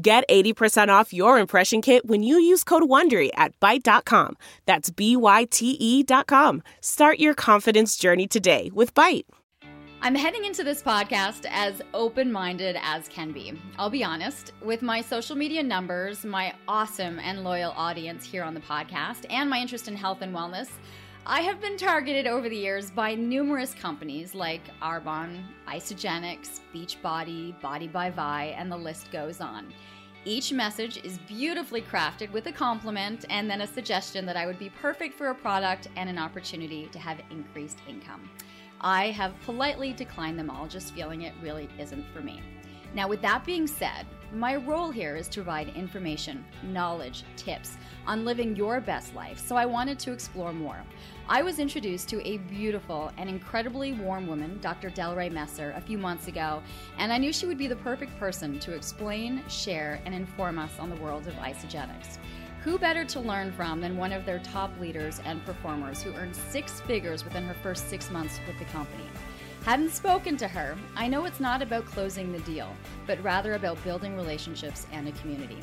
Get 80% off your impression kit when you use code WONDERY at Byte.com. That's B-Y-T-E dot com. Start your confidence journey today with Byte. I'm heading into this podcast as open minded as can be. I'll be honest, with my social media numbers, my awesome and loyal audience here on the podcast, and my interest in health and wellness, I have been targeted over the years by numerous companies like Arbonne, Isagenix, Beachbody, Body by Vi, and the list goes on. Each message is beautifully crafted with a compliment and then a suggestion that I would be perfect for a product and an opportunity to have increased income. I have politely declined them all, just feeling it really isn't for me. Now, with that being said, my role here is to provide information, knowledge, tips on living your best life, so I wanted to explore more. I was introduced to a beautiful and incredibly warm woman, Dr. Delray Messer, a few months ago, and I knew she would be the perfect person to explain, share, and inform us on the world of Isagenix. Who better to learn from than one of their top leaders and performers who earned six figures within her first six months with the company? Hadn't spoken to her, I know it's not about closing the deal, but rather about building relationships and a community.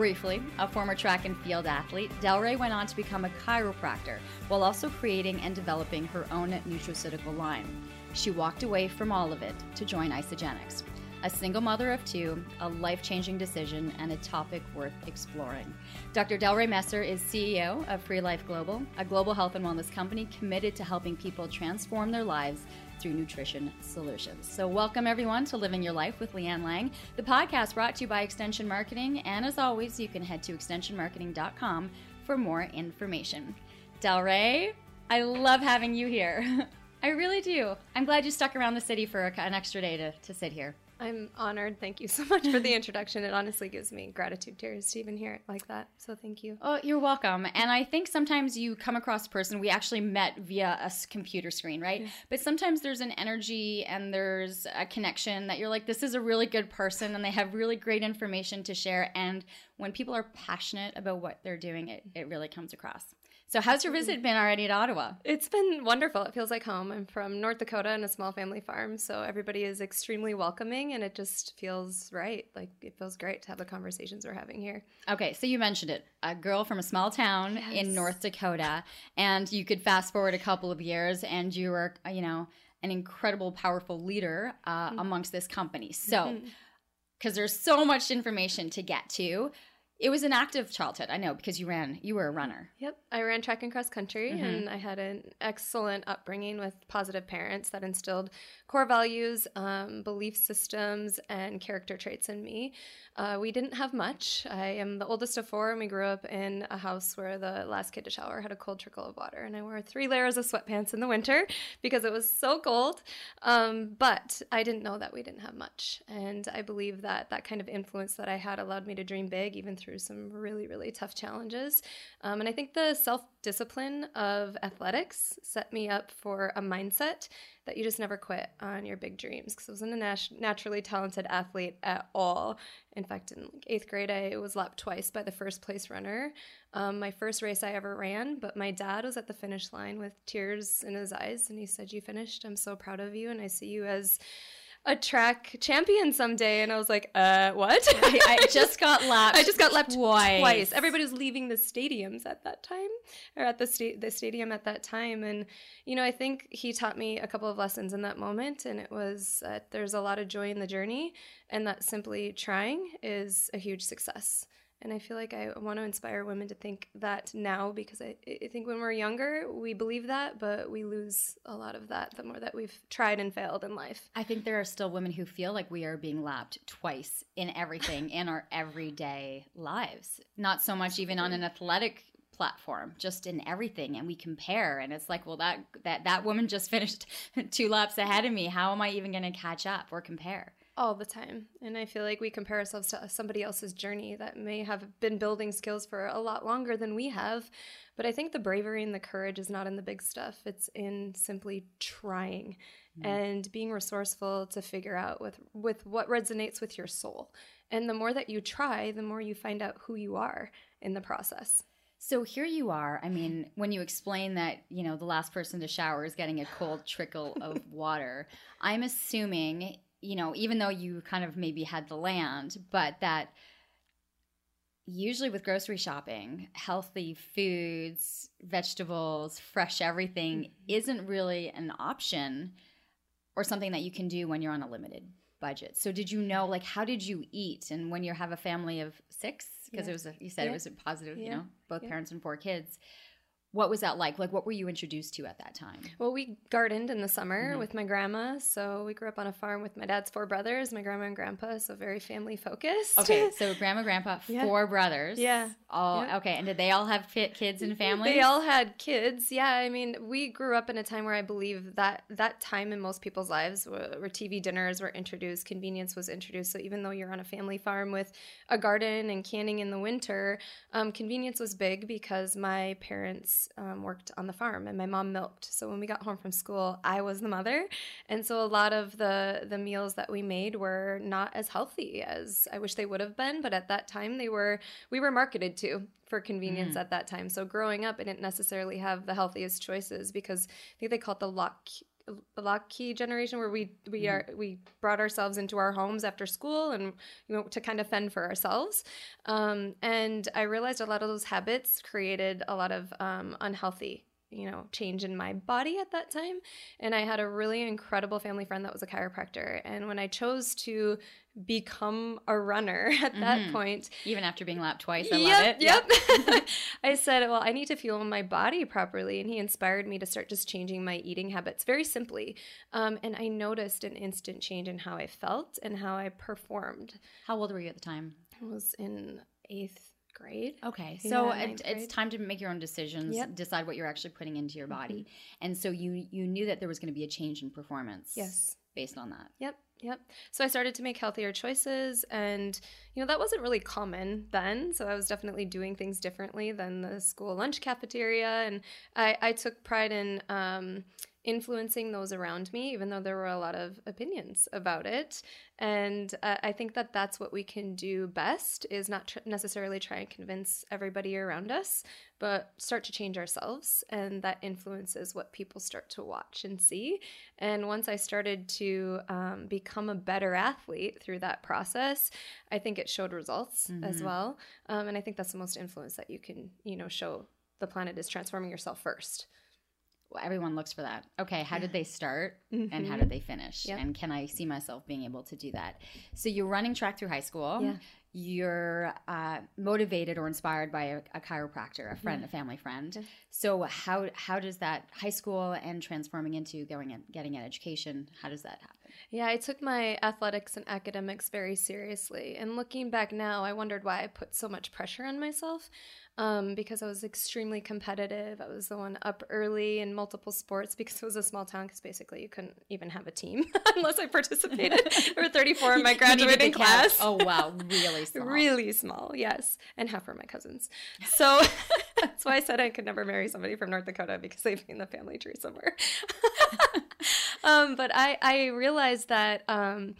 Briefly, a former track and field athlete, Delray went on to become a chiropractor while also creating and developing her own nutraceutical line. She walked away from all of it to join Isagenix. A single mother of two, a life changing decision, and a topic worth exploring. Dr. Delray Messer is CEO of Free Life Global, a global health and wellness company committed to helping people transform their lives through nutrition solutions. So, welcome everyone to Living Your Life with Leanne Lang, the podcast brought to you by Extension Marketing. And as always, you can head to extensionmarketing.com for more information. Delray, I love having you here. I really do. I'm glad you stuck around the city for an extra day to, to sit here. I'm honored. Thank you so much for the introduction. It honestly gives me gratitude tears to even hear it like that. So thank you. Oh, you're welcome. And I think sometimes you come across a person, we actually met via a computer screen, right? Yeah. But sometimes there's an energy and there's a connection that you're like, this is a really good person and they have really great information to share. And when people are passionate about what they're doing, it, it really comes across. So, how's your visit been already to Ottawa? It's been wonderful. It feels like home. I'm from North Dakota and a small family farm, so everybody is extremely welcoming and it just feels right. Like it feels great to have the conversations we're having here. Okay, so you mentioned it a girl from a small town yes. in North Dakota, and you could fast forward a couple of years and you were, you know, an incredible, powerful leader uh, mm-hmm. amongst this company. So, because mm-hmm. there's so much information to get to. It was an active childhood. I know because you ran. You were a runner. Yep, I ran track and cross country, mm-hmm. and I had an excellent upbringing with positive parents that instilled core values, um, belief systems, and character traits in me. Uh, we didn't have much. I am the oldest of four, and we grew up in a house where the last kid to shower had a cold trickle of water, and I wore three layers of sweatpants in the winter because it was so cold. Um, but I didn't know that we didn't have much, and I believe that that kind of influence that I had allowed me to dream big, even through some really, really tough challenges. Um, and I think the self discipline of athletics set me up for a mindset that you just never quit on your big dreams because I wasn't a nat- naturally talented athlete at all. In fact, in like eighth grade, I was lapped twice by the first place runner. Um, my first race I ever ran, but my dad was at the finish line with tears in his eyes and he said, You finished. I'm so proud of you. And I see you as a track champion someday. And I was like, uh, what? I, I just got lapped. I just got lapped twice. twice. Everybody was leaving the stadiums at that time, or at the sta- the stadium at that time. And you know, I think he taught me a couple of lessons in that moment, and it was that there's a lot of joy in the journey, and that simply trying is a huge success. And I feel like I want to inspire women to think that now because I, I think when we're younger, we believe that, but we lose a lot of that the more that we've tried and failed in life. I think there are still women who feel like we are being lapped twice in everything in our everyday lives. Not so much even on an athletic platform just in everything and we compare and it's like well that that that woman just finished two laps ahead of me how am i even going to catch up or compare all the time. And I feel like we compare ourselves to somebody else's journey that may have been building skills for a lot longer than we have. But I think the bravery and the courage is not in the big stuff, it's in simply trying mm-hmm. and being resourceful to figure out with, with what resonates with your soul. And the more that you try, the more you find out who you are in the process. So here you are. I mean, when you explain that, you know, the last person to shower is getting a cold trickle of water, I'm assuming, you know, even though you kind of maybe had the land, but that usually with grocery shopping, healthy foods, vegetables, fresh everything mm-hmm. isn't really an option or something that you can do when you're on a limited budget. So did you know like how did you eat and when you have a family of 6 because yeah. it was a, you said yeah. it was a positive, yeah. you know, both parents and four kids what was that like? Like, what were you introduced to at that time? Well, we gardened in the summer mm-hmm. with my grandma. So we grew up on a farm with my dad's four brothers, my grandma and grandpa. So very family focused. Okay, so grandma, grandpa, yeah. four brothers. Yeah. All yeah. okay. And did they all have kids and families? They all had kids. Yeah. I mean, we grew up in a time where I believe that that time in most people's lives, where, where TV dinners were introduced, convenience was introduced. So even though you're on a family farm with a garden and canning in the winter, um, convenience was big because my parents um, worked on the farm and my mom milked. So when we got home from school, I was the mother, and so a lot of the the meals that we made were not as healthy as I wish they would have been. But at that time, they were we were marketed to for convenience mm. at that time. So growing up, I didn't necessarily have the healthiest choices because I think they call it the lock the generation where we we mm. are we brought ourselves into our homes after school and you know to kind of fend for ourselves um, and i realized a lot of those habits created a lot of um, unhealthy you know change in my body at that time. And i had a really incredible family friend that was a chiropractor. And when i chose to become a runner at mm-hmm. that point even after being lapped twice i yep, love it. yep, yep. i said well i need to fuel my body properly. And he inspired me to start just changing my eating habits very simply. Um, and i noticed an instant change in how i felt and how i performed. How old were you at the time? I was in eighth grade. Okay. So yeah, it, it's time to make your own decisions, yep. decide what you're actually putting into your body. Mm-hmm. And so you you knew that there was going to be a change in performance. Yes. Based on that. Yep. Yep. So I started to make healthier choices and you know that wasn't really common then, so I was definitely doing things differently than the school lunch cafeteria and I I took pride in um influencing those around me, even though there were a lot of opinions about it. And uh, I think that that's what we can do best is not tr- necessarily try and convince everybody around us, but start to change ourselves. And that influences what people start to watch and see. And once I started to um, become a better athlete through that process, I think it showed results mm-hmm. as well. Um, and I think that's the most influence that you can, you know, show the planet is transforming yourself first everyone looks for that. Okay, how did they start mm-hmm. and how mm-hmm. did they finish? Yep. And can I see myself being able to do that? So you're running track through high school. Yeah. You're uh, motivated or inspired by a, a chiropractor, a friend, yeah. a family friend. Yeah. So how how does that high school and transforming into going and getting an education? How does that happen? Yeah, I took my athletics and academics very seriously. And looking back now, I wondered why I put so much pressure on myself um, because I was extremely competitive. I was the one up early in multiple sports because it was a small town. Because basically, you couldn't even have a team unless I participated. there were 34 in my graduating class. Oh wow, really small. really small, yes, and half were my cousins. So that's why I said I could never marry somebody from North Dakota because they'd be in the family tree somewhere. um, but I I realized that um,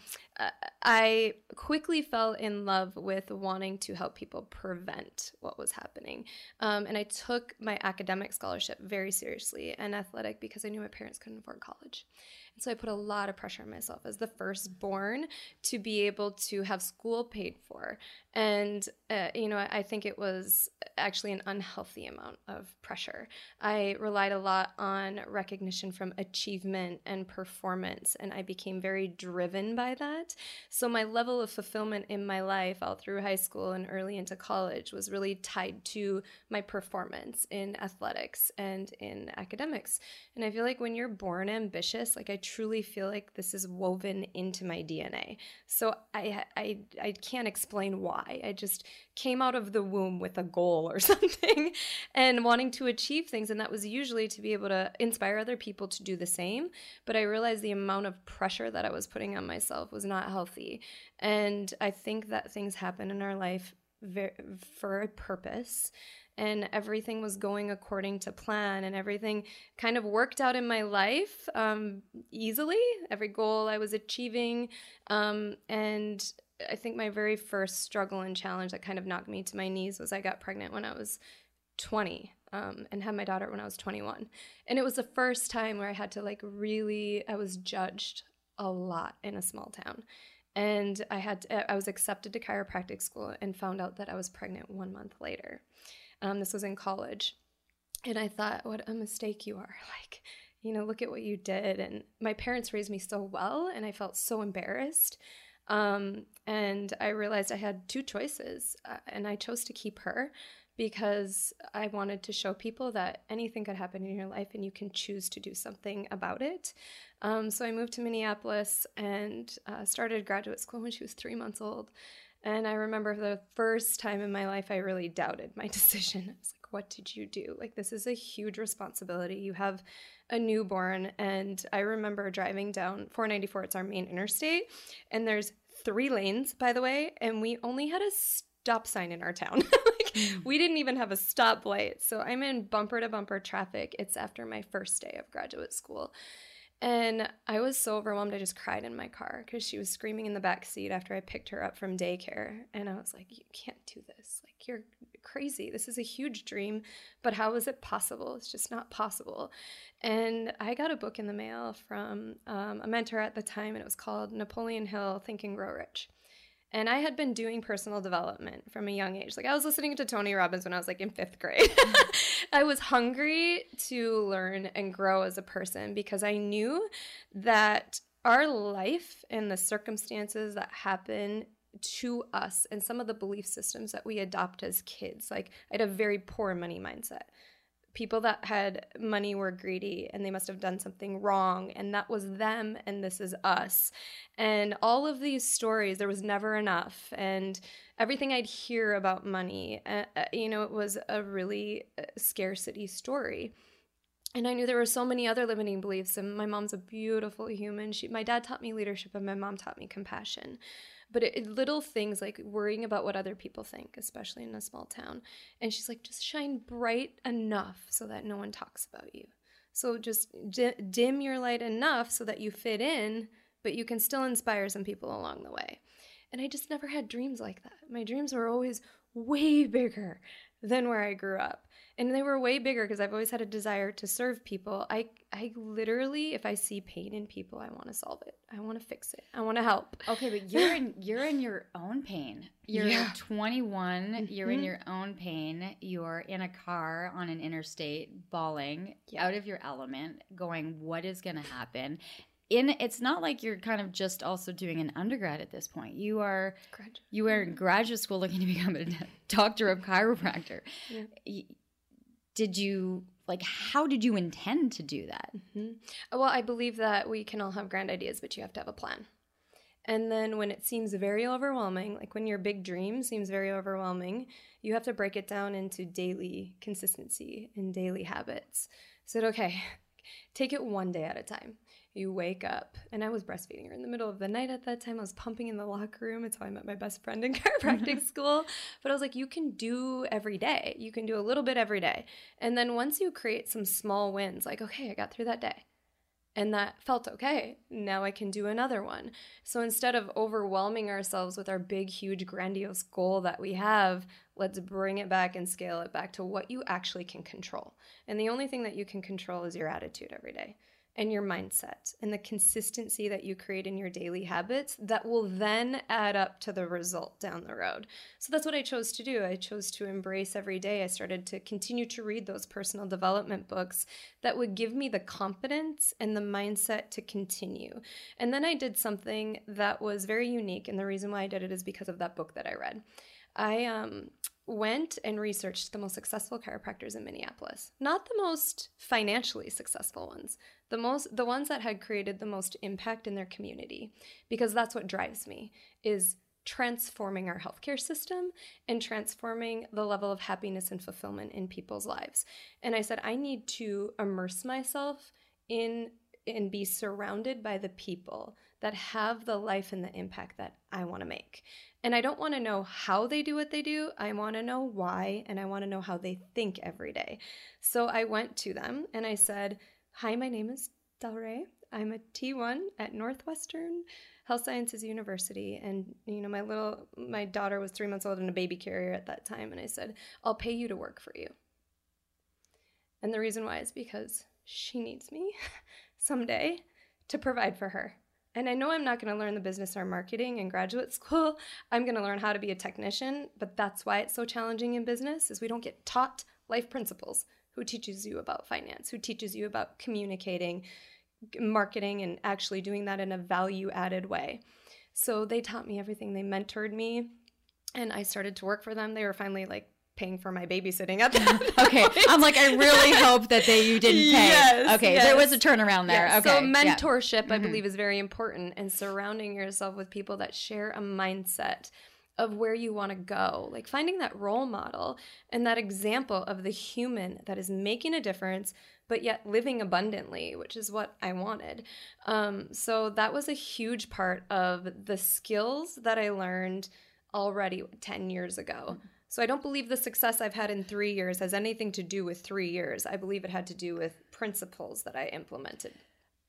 I quickly fell in love with wanting to help people prevent what was happening. Um, and I took my academic scholarship very seriously and athletic because I knew my parents couldn't afford college. And so I put a lot of pressure on myself as the firstborn to be able to have school paid for. And, uh, you know, I think it was actually an unhealthy amount of pressure. I relied a lot on recognition from achievement and performance, and I became very driven by that. So my level of fulfillment in my life all through high school and early into college was really tied to my performance in athletics and in academics. And I feel like when you're born ambitious, like I truly feel like this is woven into my DNA. So I, I, I can't explain why. I just came out of the womb with a goal or something and wanting to achieve things. And that was usually to be able to inspire other people to do the same. But I realized the amount of pressure that I was putting on myself was not healthy. And I think that things happen in our life for a purpose and everything was going according to plan and everything kind of worked out in my life um, easily every goal i was achieving um, and i think my very first struggle and challenge that kind of knocked me to my knees was i got pregnant when i was 20 um, and had my daughter when i was 21 and it was the first time where i had to like really i was judged a lot in a small town and i had to, i was accepted to chiropractic school and found out that i was pregnant one month later um, this was in college. And I thought, what a mistake you are. Like, you know, look at what you did. And my parents raised me so well, and I felt so embarrassed. Um, and I realized I had two choices, uh, and I chose to keep her because I wanted to show people that anything could happen in your life and you can choose to do something about it. Um, so I moved to Minneapolis and uh, started graduate school when she was three months old. And I remember the first time in my life I really doubted my decision. I was like, what did you do? Like, this is a huge responsibility. You have a newborn. And I remember driving down 494, it's our main interstate, and there's three lanes, by the way, and we only had a stop sign in our town. like, mm. we didn't even have a stoplight. So I'm in bumper to bumper traffic. It's after my first day of graduate school. And I was so overwhelmed, I just cried in my car because she was screaming in the back seat after I picked her up from daycare. And I was like, You can't do this. Like, you're crazy. This is a huge dream, but how is it possible? It's just not possible. And I got a book in the mail from um, a mentor at the time, and it was called Napoleon Hill Think and Grow Rich. And I had been doing personal development from a young age. Like I was listening to Tony Robbins when I was like in fifth grade. I was hungry to learn and grow as a person because I knew that our life and the circumstances that happen to us and some of the belief systems that we adopt as kids. Like I had a very poor money mindset. People that had money were greedy and they must have done something wrong and that was them and this is us. And all of these stories there was never enough and everything i'd hear about money uh, uh you know it was a really uh, scarcity story and I knew there were so many other limiting beliefs. And my mom's a beautiful human. She, my dad taught me leadership, and my mom taught me compassion. But it, it, little things like worrying about what other people think especially in a small town. And she's like just shine bright enough so that no one talks about you. So just dim your light enough so that you fit in but you can still inspire some people along the way. And i just never had dreams like that. My dreams were always way bigger than where i grew up and they were way bigger because I've always had a desire to serve people. I I literally, if I see pain in people, I want to solve it. I want to fix it. I want to help. Okay, but you're in you're in your own pain. You're yeah. 21. Mm-hmm. You're in mm-hmm. your own pain. You're in a car on an interstate, bawling, yeah. out of your element, going, "What is going to happen?" in it's not like you're kind of just also doing an undergrad at this point. You are graduate. you are in graduate school looking to become a doctor of chiropractor. Yeah did you like how did you intend to do that? Mm-hmm. well i believe that we can all have grand ideas but you have to have a plan. And then when it seems very overwhelming like when your big dream seems very overwhelming you have to break it down into daily consistency and daily habits. Said okay take it one day at a time you wake up and i was breastfeeding her in the middle of the night at that time. I was pumping in the locker room. It's how i met my best friend in chiropractic school. But i was like you can do every day. You can do a little bit every day. And then once you create some small wins like okay i got through that day. And that felt okay. Now I can do another one. So instead of overwhelming ourselves with our big, huge, grandiose goal that we have, let's bring it back and scale it back to what you actually can control. And the only thing that you can control is your attitude every day and your mindset and the consistency that you create in your daily habits that will then add up to the result down the road. So that's what I chose to do. I chose to embrace every day. I started to continue to read those personal development books that would give me the confidence and the mindset to continue. And then I did something that was very unique. And the reason why I did it is because of that book that I read. I um, went and researched the most successful chiropractors in Minneapolis. Not the most financially successful ones, the most the ones that had created the most impact in their community because that's what drives me is transforming our healthcare system and transforming the level of happiness and fulfillment in people's lives. And I said I need to immerse myself in and be surrounded by the people that have the life and the impact that I want to make. And I don't want to know how they do what they do. I want to know why and I want to know how they think every day. So I went to them and I said, Hi, my name is Delray. I'm a T1 at Northwestern Health Sciences University. And, you know, my little, my daughter was three months old and a baby carrier at that time. And I said, I'll pay you to work for you. And the reason why is because she needs me someday to provide for her. And I know I'm not going to learn the business or marketing in graduate school. I'm going to learn how to be a technician, but that's why it's so challenging in business is we don't get taught life principles. Who teaches you about finance? Who teaches you about communicating, marketing and actually doing that in a value added way? So they taught me everything. They mentored me and I started to work for them. They were finally like paying for my babysitting at that okay point. i'm like i really hope that they you didn't pay yes, okay yes. there was a turnaround there yes. okay so mentorship yeah. i mm-hmm. believe is very important and surrounding yourself with people that share a mindset of where you want to go like finding that role model and that example of the human that is making a difference but yet living abundantly which is what i wanted um, so that was a huge part of the skills that i learned already 10 years ago mm-hmm so I don't believe the success I've had in three years has anything to do with three years. I believe it had to do with principles that I implemented.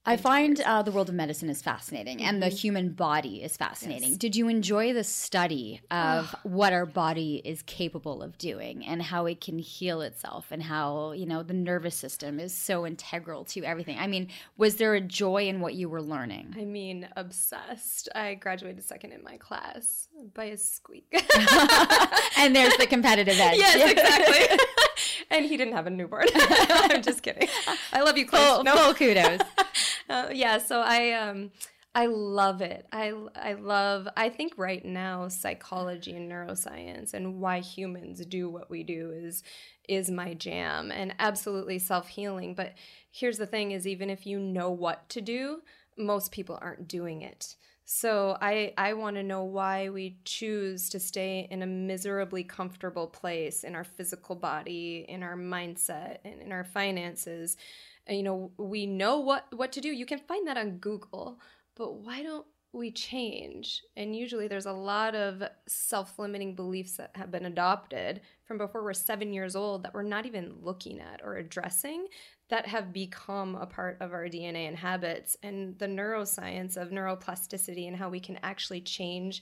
I find uh, the world of medicine is fascinating mm-hmm. and the mm-hmm. human body is fascinating. Yes. Did you enjoy the study of what our body is capable of doing and how it can heal itself and how, you know, the nervous system is so integral to everything? I mean, was there a joy in what you were learning? I mean, obsessed. I graduated second in my class by a squeak. and there's the competitive edge. Yes, exactly. and he didn't have a newborn. I'm just kidding. I love you, Clint. Full, no. full kudos uh, yeah, so I um I love it. I I love I think right now psychology and neuroscience and why humans do what we do is is my jam and absolutely self-healing, but here's the thing is even if you know what to do, most people aren't doing it. So I I want to know why we choose to stay in a miserably comfortable place in our physical body, in our mindset, and in our finances Uh, you know we know what what to do. You can find that on google but why don't we change? And usually there's a lot of self-limiting beliefs that have been adopted from before we're seven years old that we're not even looking at or addressing that have become a part of our dna and habits and the neuroscience of neuroplasticity and how we can actually change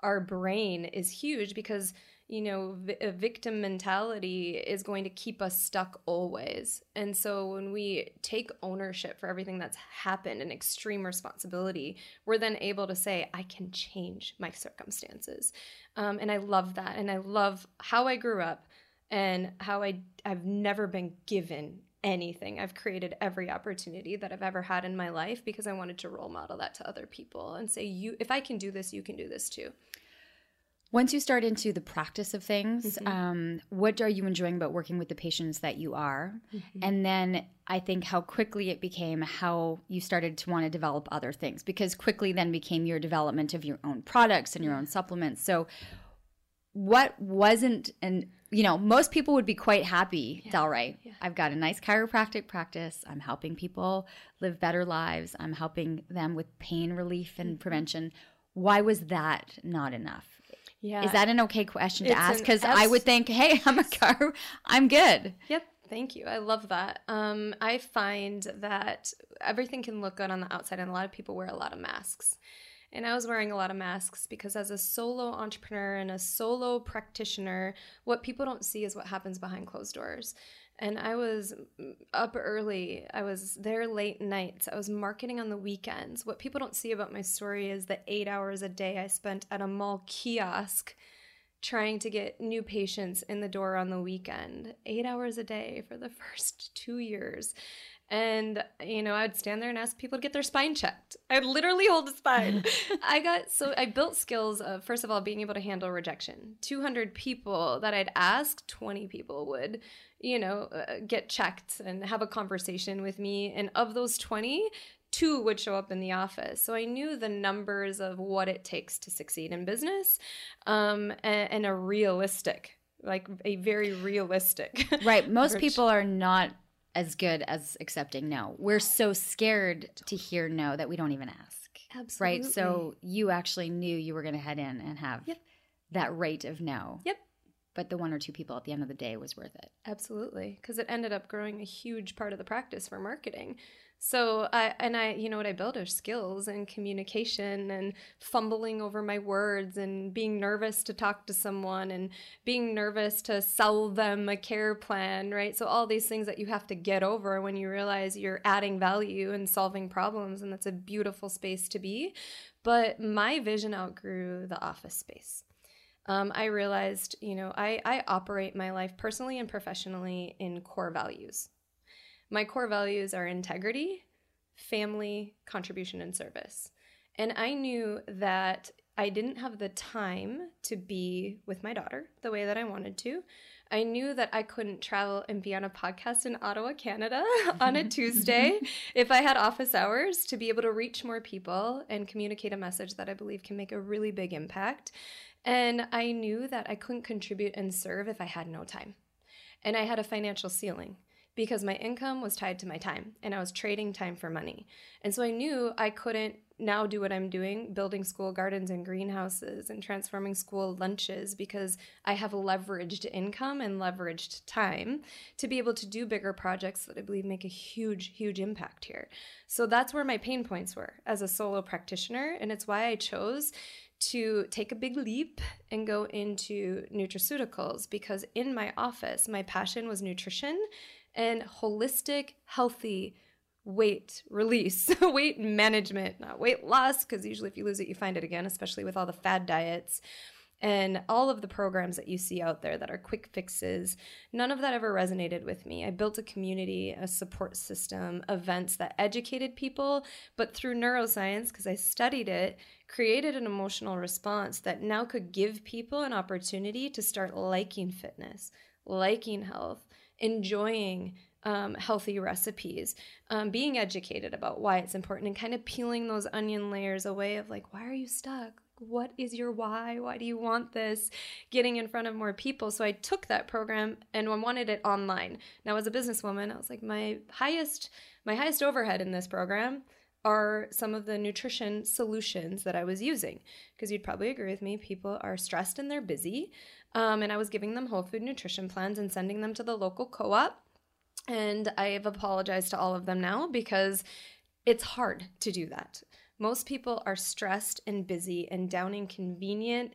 our brain is huge because you know, a victim mentality is going to keep us stuck always. And so when we take ownership for everything that's happened and extreme responsibility, we're then able to say, I can change my circumstances. Um, and I love that. And I love how I grew up and how I, I've never been given anything. I've created every opportunity that I've ever had in my life because I wanted to role model that to other people and say, you, if I can do this, you can do this too. Once you start into the practice of things, mm-hmm. um, what are you enjoying about working with the patients that you are? Mm-hmm. And then I think how quickly it became how you started to want to develop other things because quickly then became your development of your own products and your own supplements. So, what wasn't and you know most people would be quite happy yeah. Delray. Yeah. I've got a nice chiropractic practice. I'm helping people live better lives. I'm helping them with pain relief and mm-hmm. prevention. Why was that not enough? Yeah. Is that an okay question to it's ask? Because I would think, hey, I'm a car, I'm good. Yep. Thank you. I love that. Um, I find that everything can look good on the outside, and a lot of people wear a lot of masks. And I was wearing a lot of masks because, as a solo entrepreneur and a solo practitioner, what people don't see is what happens behind closed doors and I was up early. I was there late nights. I was marketing on the weekends. What people don't see about my story is the eight hours a day I spent at a mall kiosk trying to get new patients in the door on the weekend. Eight hours a day for the first two years. And, you know, I'd stand there and ask people to get their spine checked. I'd literally hold a spine. I got so I built skills of, first of all, being able to handle rejection. 200 people that I'd ask, 20 people would, you know, uh, get checked and have a conversation with me. And of those 20, two would show up in the office. So I knew the numbers of what it takes to succeed in business um, and, and a realistic, like a very realistic. Right. Most people are not as good as accepting no. We're so scared to hear no that we don't even ask. Absolutely. Right. So you actually knew you were going to head in and have Yep. that rate of no. Yep. But the one or two people at the end of the day was worth it. Absolutely, because it ended up growing a huge part of the practice for marketing. So I and I, you know, what I built are skills and communication and fumbling over my words and being nervous to talk to someone and being nervous to sell them a care plan, right? So all these things that you have to get over when you realize you're adding value and solving problems, and that's a beautiful space to be. But my vision outgrew the office space um, I realized, you know, I, I operate my life personally and professionally in core values. My core values are integrity, family, contribution, and service. And I knew that I didn't have the time to be with my daughter the way that I wanted to. I knew that I couldn't travel and be on a podcast in Ottawa, Canada on a Tuesday if I had office hours to be able to reach more people and communicate a message that I believe can make a really big impact. And I knew that I couldn't contribute and serve if I had no time. And I had a financial ceiling because my income was tied to my time and I was trading time for money. And so I knew I couldn't now do what I'm doing, building school gardens and greenhouses and transforming school lunches because I have leveraged income and leveraged time to be able to do bigger projects that I believe make a huge, huge impact here. So that's where my pain points were as a solo practitioner. And it's why I chose to take a big leap and go into nutraceuticals because in my office, my passion was nutrition and holistic, healthy weight release, weight management, not weight loss, because usually if you lose it, you find it again, especially with all the fad diets. And all of the programs that you see out there that are quick fixes, none of that ever resonated with me. I built a community, a support system, events that educated people, but through neuroscience, because I studied it, created an emotional response that now could give people an opportunity to start liking fitness, liking health, enjoying um, healthy recipes, um, being educated about why it's important, and kind of peeling those onion layers away of like, why are you stuck? What is your why? Why do you want this? Getting in front of more people. So I took that program and I wanted it online. Now, as a businesswoman, I was like, my highest, my highest overhead in this program are some of the nutrition solutions that I was using. Because you'd probably agree with me, people are stressed and they're busy. Um, and I was giving them whole food nutrition plans and sending them to the local co op. And I have apologized to all of them now because it's hard to do that. Most people are stressed and busy and downing convenient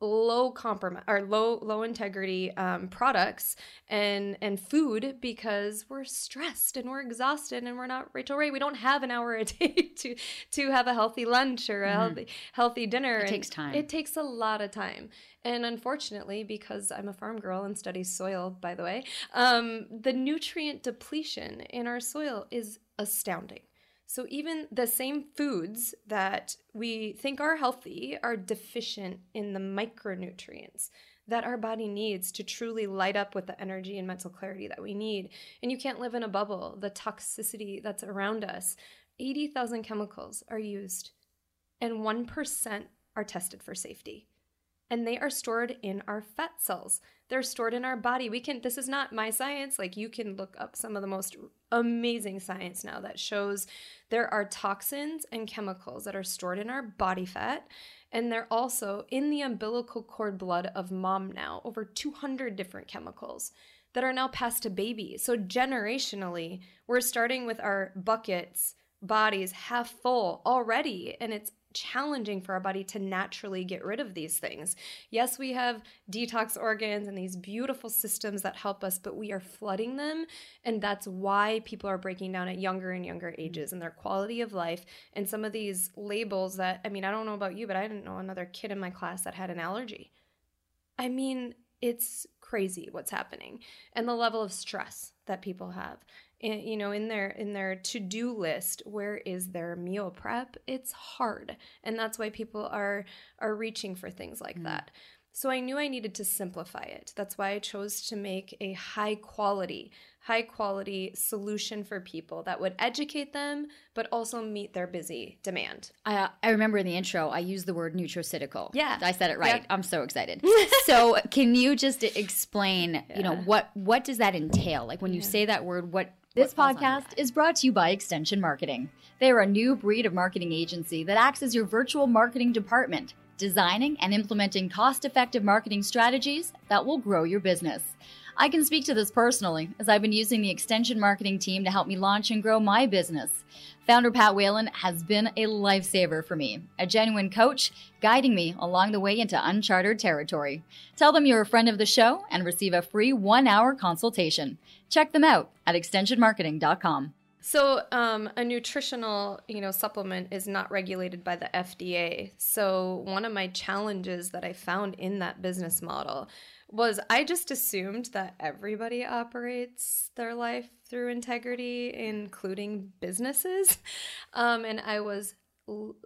low compromise or low low integrity um, products and and food because we're stressed and we're exhausted and we're not Rachael Ray. We don't have an hour a day to to have a healthy lunch or a Mhm. healthy healthy dinner. It And takes time. It takes a lot of time. And unfortunately, because I'm a farm girl and study soil, by the way, um, the nutrient depletion in our soil is astounding. So even the same foods that we think are healthy are deficient in the micronutrients that our body needs to truly light up with the energy and mental clarity that we need. And you can't live in a bubble. The toxicity that's around us, 80,000 chemicals are used and 1% are tested for safety and they are stored in our fat cells. They're stored in our body. We can this is not my science, like you can look up some of the most amazing science now that shows there are toxins and chemicals that are stored in our body fat and they're also in the umbilical cord blood of mom now, over 200 different chemicals that are now passed to baby. So generationally, we're starting with our buckets bodies half full already and it's challenging for our body to naturally get rid of these things. Yes, we have detox organs and these beautiful systems that help us, but we are flooding them. And that's why people are breaking down at younger and younger mm. ages and their quality of life. And some of these labels that, I mean, I don't know about you, but I didn't know another kid in my class that had an allergy. I mean, it's crazy what's happening and the level of stress that people have in, you know in their in their to-do list where is their meal prep it's hard and that's why people are are reaching for things like mm. that so I knew I needed to simplify it. That's why I chose to make a high quality, high quality solution for people that would educate them, but also meet their busy demand. I, I remember in the intro, I used the word nutraceutical. Yeah. I said it right. I'm so excited. so can you just explain, yeah. you know, what, what does that entail? Like when you yeah. say that word, what, this podcast is brought to you by Extension Marketing. They are a new breed of marketing agency that acts as your virtual marketing department designing and implementing cost effective marketing strategies that will grow your business. I can speak to this personally, as I've been using the extension marketing team to help me launch and grow my business. Founder Pat Whalen has been a lifesaver for me, a genuine coach guiding me along the way into uncharted territory. Tell them you're a friend of the show and receive a free one hour consultation. Check them out at extensionmarketing.com. So, um, a nutritional, you know, supplement is not regulated by the FDA. So, one of my challenges that I found in that business model was I just assumed that everybody operates their life through integrity, including businesses, um, and I was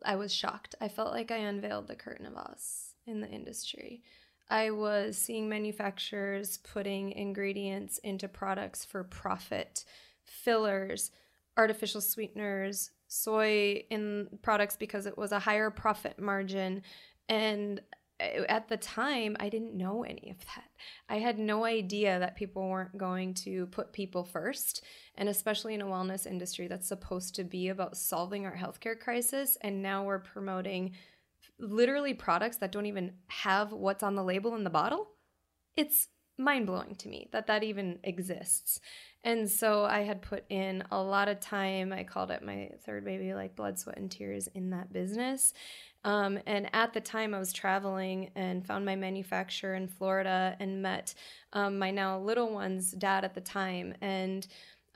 I was shocked. I felt like I unveiled the curtain of Oz in the industry. I was seeing manufacturers putting ingredients into products for profit, fillers artificial sweeteners, soy in products because it was a higher profit margin. And Uh, at the time, I didn't know any of that. I had no idea that people weren't going to put people first, and especially in a wellness industry that's supposed to be about solving our healthcare crisis. And now we're promoting literally products that don't even have what's on the label in the bottle. It's mind blowing to me that that even exists. And so I had put in a lot of time. I called it my third baby, like blood, sweat, and tears in that business. Um, and at the time, I was traveling and found my manufacturer in Florida and met um, my now little one's dad at the time. And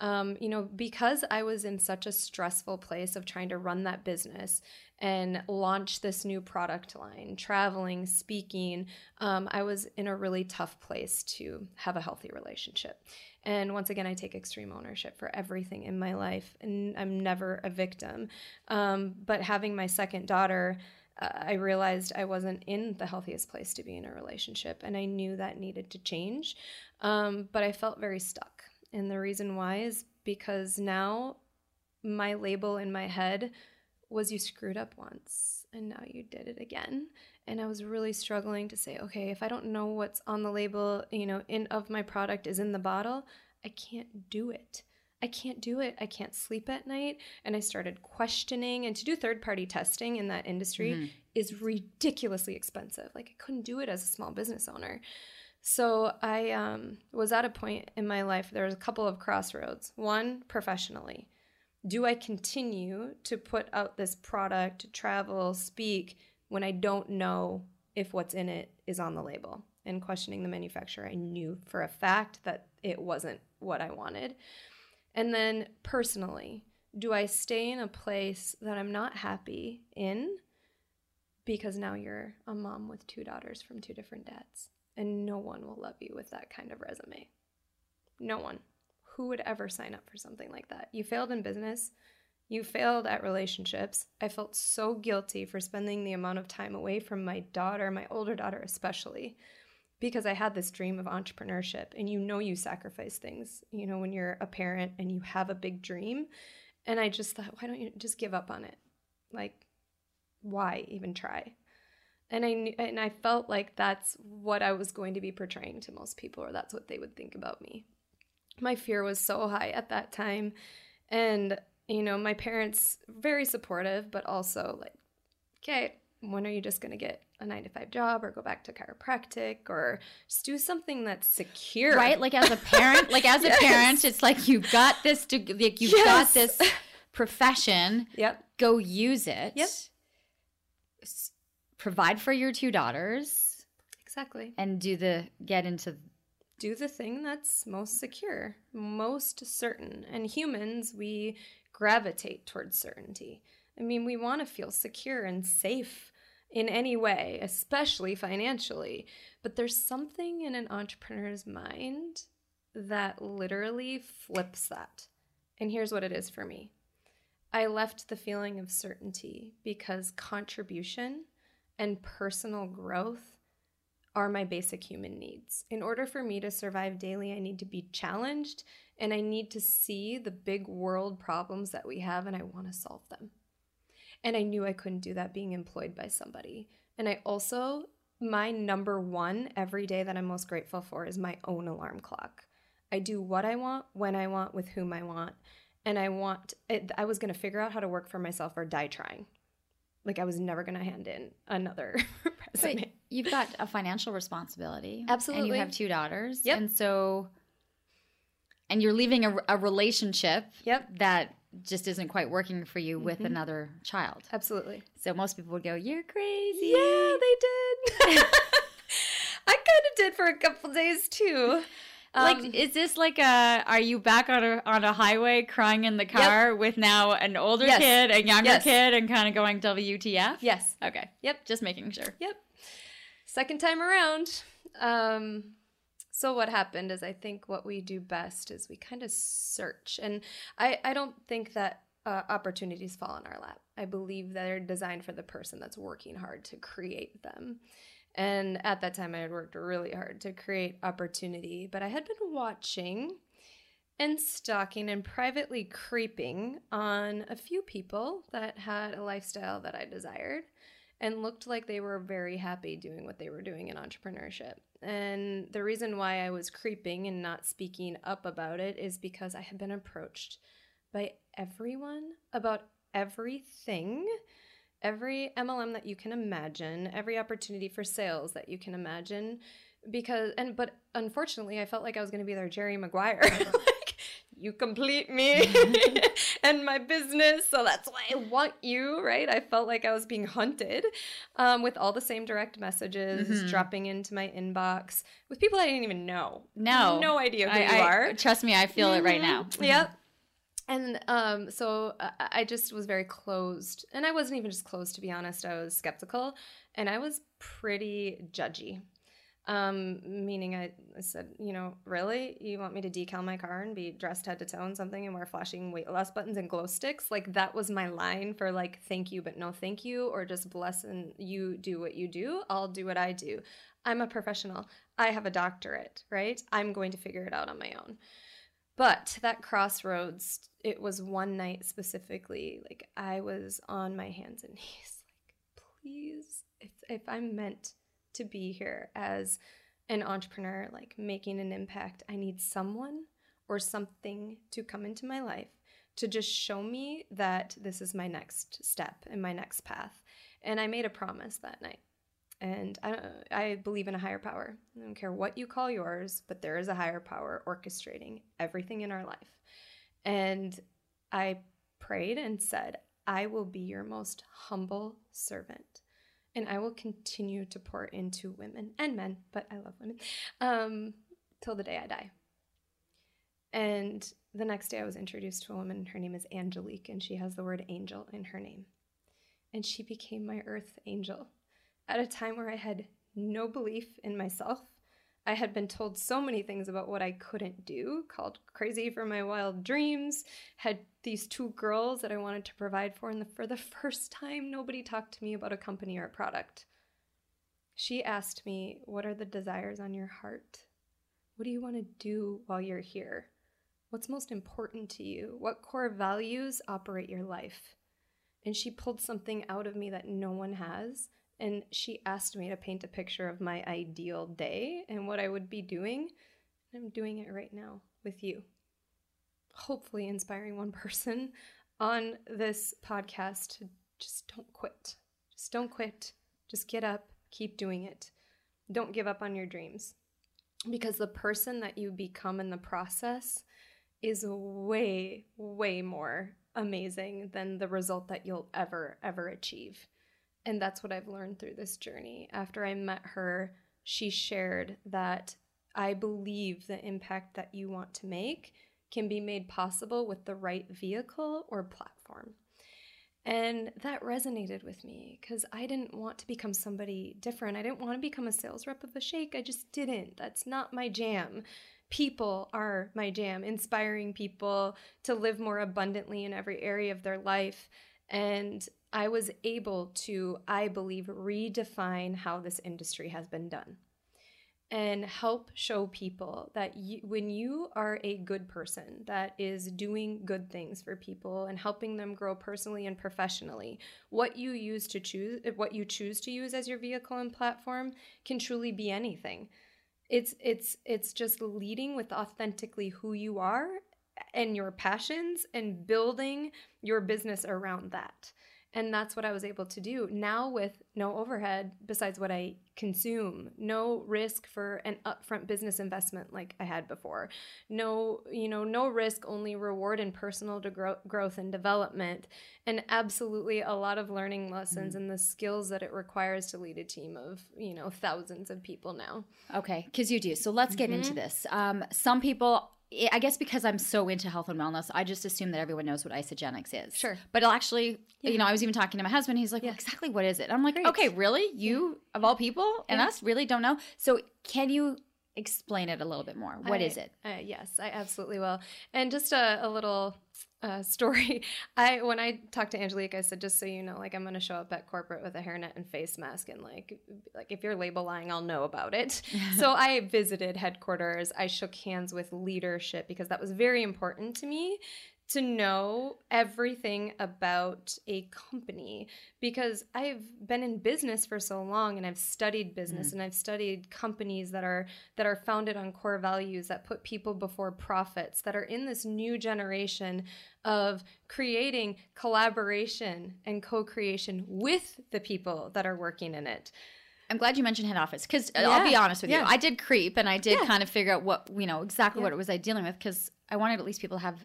um, you know, because I was in such a stressful place of trying to run that business and launch this new product line, traveling, speaking, um, I was in a really tough place to have a healthy relationship. And once again, I take extreme ownership for everything in my life, and I'm never a victim. Um, but having my second daughter, uh, I realized I wasn't in the healthiest place to be in a relationship, and I knew that needed to change. Um, but I felt very stuck. And the reason why is because now my label in my head was you screwed up once and now you did it again and I was really struggling to say, okay, if I don't know what's on the label, you know, in of my product is in the bottle, I can't do it. I can't do it. I can't sleep at night. And I started questioning. And to do third party testing in that industry mm-hmm. is ridiculously expensive. Like, I couldn't do it as a small business owner. So I um, was at a point in my life, there was a couple of crossroads. One, professionally. Do I continue to put out this product, travel, speak, when I don't know if what's in it is on the label. And questioning the manufacturer, I knew for a fact that it wasn't what I wanted. And then personally, do I stay in a place that I'm not happy in? Because now you're a mom with two daughters from two different dads, and no one will love you with that kind of resume. No one. Who would ever sign up for something like that? You failed in business, you failed at relationships. I felt so guilty for spending the amount of time away from my daughter, my older daughter especially, because I had this dream of entrepreneurship. And you know, you sacrifice things, you know, when you're a parent and you have a big dream. And I just thought, why don't you just give up on it? Like, why even try? And I knew, and I felt like that's what I was going to be portraying to most people, or that's what they would think about me. My fear was so high at that time, and you know, my parents very supportive, but also like, okay, when are you just going to get a nine to five job or go back to chiropractic or just do something that's secure? Right. Like as a parent, like as yes. a parent, it's like you've got this, to, like you've yes. got this profession. Yep. Go use it. Yep. S- provide for your two daughters. Exactly. And do the, get into do the thing that's most secure, most certain. And humans, we gravitate towards certainty. I mean, we want to feel secure and safe in any way, especially financially. But there's something in an entrepreneur's mind that literally flips that. And here's what it is for me I left the feeling of certainty because contribution and personal growth are my basic human needs. In order for me to survive daily, I need to be challenged and I need to see the big world problems that we have and I want to solve them. And I knew I couldn't do that being employed by somebody. And I also, my number one every day that I'm most grateful for is my own alarm clock. I do what I want, when I want, with whom I want. And I want, it, I was going to figure out how to work for myself or die trying. Like I was never going to hand in another resume. But you've got a financial responsibility. Absolutely. And you have two daughters. Yep. And so, and you're leaving a, a relationship Yep. that just isn't quite working for you with Mhm. another child. Absolutely. So most people would go, "You're crazy." Yeah, they did. I kind of did for a couple days too. like, Um, is this like a? Are you back on a on a highway crying in the car with now an older Yes. kid, a younger Yes. kid, and kind of going WTF? yes. Okay. Yep. Just making sure. Yep. Second time around. Um, so what happened is I think what we do best is we kind of search. And I, I don't think that uh, opportunities fall in our lap. I believe they're designed for the person that's working hard to create them. And at that time, I had worked really hard to create opportunity, but I had been watching and stalking and privately creeping on a few people that had a lifestyle that I desired and looked like they were very happy doing what they were doing in entrepreneurship. And the reason why I was creeping and not speaking up about it is because I had been approached by everyone about everything, every MLM that you can imagine, every opportunity for sales that you can imagine. Because, and, but unfortunately, I felt like I was going to be their Jerry Maguire. you complete me and my business. So that's why I want you, right? I felt like I was being hunted um, with all the same direct messages Mhm. dropping into my inbox with people I didn't even know. No. No idea who I, you I- are. Trust me, I feel it right now. Mhm. Yep. And um, so I just was very closed. And I wasn't even just closed, to be honest. I was skeptical and I was pretty judgy. Um, meaning I, I said, you know, really? You want me to decal my car and be dressed head to toe in something and wear flashing weight loss buttons and glow sticks? Like that was my line for like thank you but no thank you or just bless and you do what you do. I'll do what I do. I'm a professional. I have a doctorate, right? I'm going to figure it out on my own. But that crossroads, it was one night specifically, like I was on my hands and knees, like, please, if, if I'm meant to be here as an entrepreneur, like making an impact, I need someone or something to come into my life to just show me that this is my next step and my next path. And I made a promise that night. And I, I believe in a higher power. I don't care what you call yours, but there is a higher power orchestrating everything in our life. And I prayed and said, I will be your most humble servant. And I will continue to pour into women and men, but I love women, um, till the day I die. And the next day I was introduced to a woman. Her name is Angelique, and she has the word angel in her name. And she became my earth angel at a time where I had no belief in myself. I had been told so many things about what I couldn't do, called crazy for my wild dreams, had these two girls that I wanted to provide for, and the, for the first time, nobody talked to me about a company or a product. She asked me, What are the desires on your heart? What do you want to do while you're here? What's most important to you? What core values operate your life? And she pulled something out of me that no one has and she asked me to paint a picture of my ideal day and what I would be doing. And I'm doing it right now with you. Hopefully, inspiring one person on this podcast to just don't quit. Just don't quit. Just get up, keep doing it. Don't give up on your dreams. Because the person that you become in the process is way, way more amazing than the result that you'll ever, ever achieve. And that's what I've learned through this journey. After I met her, she shared that I believe the impact that you want to make can be made possible with the right vehicle or platform. And that resonated with me because I didn't want to become somebody different. I didn't want to become a sales rep of a shake. I just didn't. That's not my jam. people are my jam, inspiring people to live more abundantly in every area of their life. And I was able to, I believe, redefine how this industry has been done and help show people that you, when you are a good person that is doing good things for people and helping them grow personally and professionally what you use to choose what you choose to use as your vehicle and platform can truly be anything. It's it's it's just leading with authentically who you are and your passions and building your business around that and that's what I was able to do now with no overhead besides what I consume, no risk for an upfront business investment like I had before. No, you know, no risk, only reward and personal to grow, growth and development. And absolutely a lot of learning lessons mm-hmm. and the skills that it requires to lead a team of, you know, thousands of people now. Okay, because you do. So let's get mm-hmm. into this. Um, some people I guess because I'm so into health and wellness, I just assume that everyone knows what Isagenix is. Sure. But actually, yeah. you know, I was even talking to my husband. He's like, yeah. well, exactly what is it? I'm like, Great. okay, really? You, yeah. of all people, and us, really don't know? So can you explain it a little bit more? What I, is it? Uh, yes, I absolutely will. And just a, a little uh, story. I when I talked to Angelique, I said, just so you know, like I'm gonna show up at corporate with a hairnet and face mask, and like like if you're label lying, I'll know about it. so I visited headquarters. I shook hands with leadership because that was very important to me to know everything about a company because I've been in business for so long and I've studied business mm. and I've studied companies that are that are founded on core values that put people before profits that are in this new generation of creating collaboration and co-creation with the people that are working in it. I'm glad you mentioned head office because yeah. I'll be honest with yeah. you, I did creep and I did yeah. kind of figure out what you know exactly what it was I dealing with because I wanted at least people to have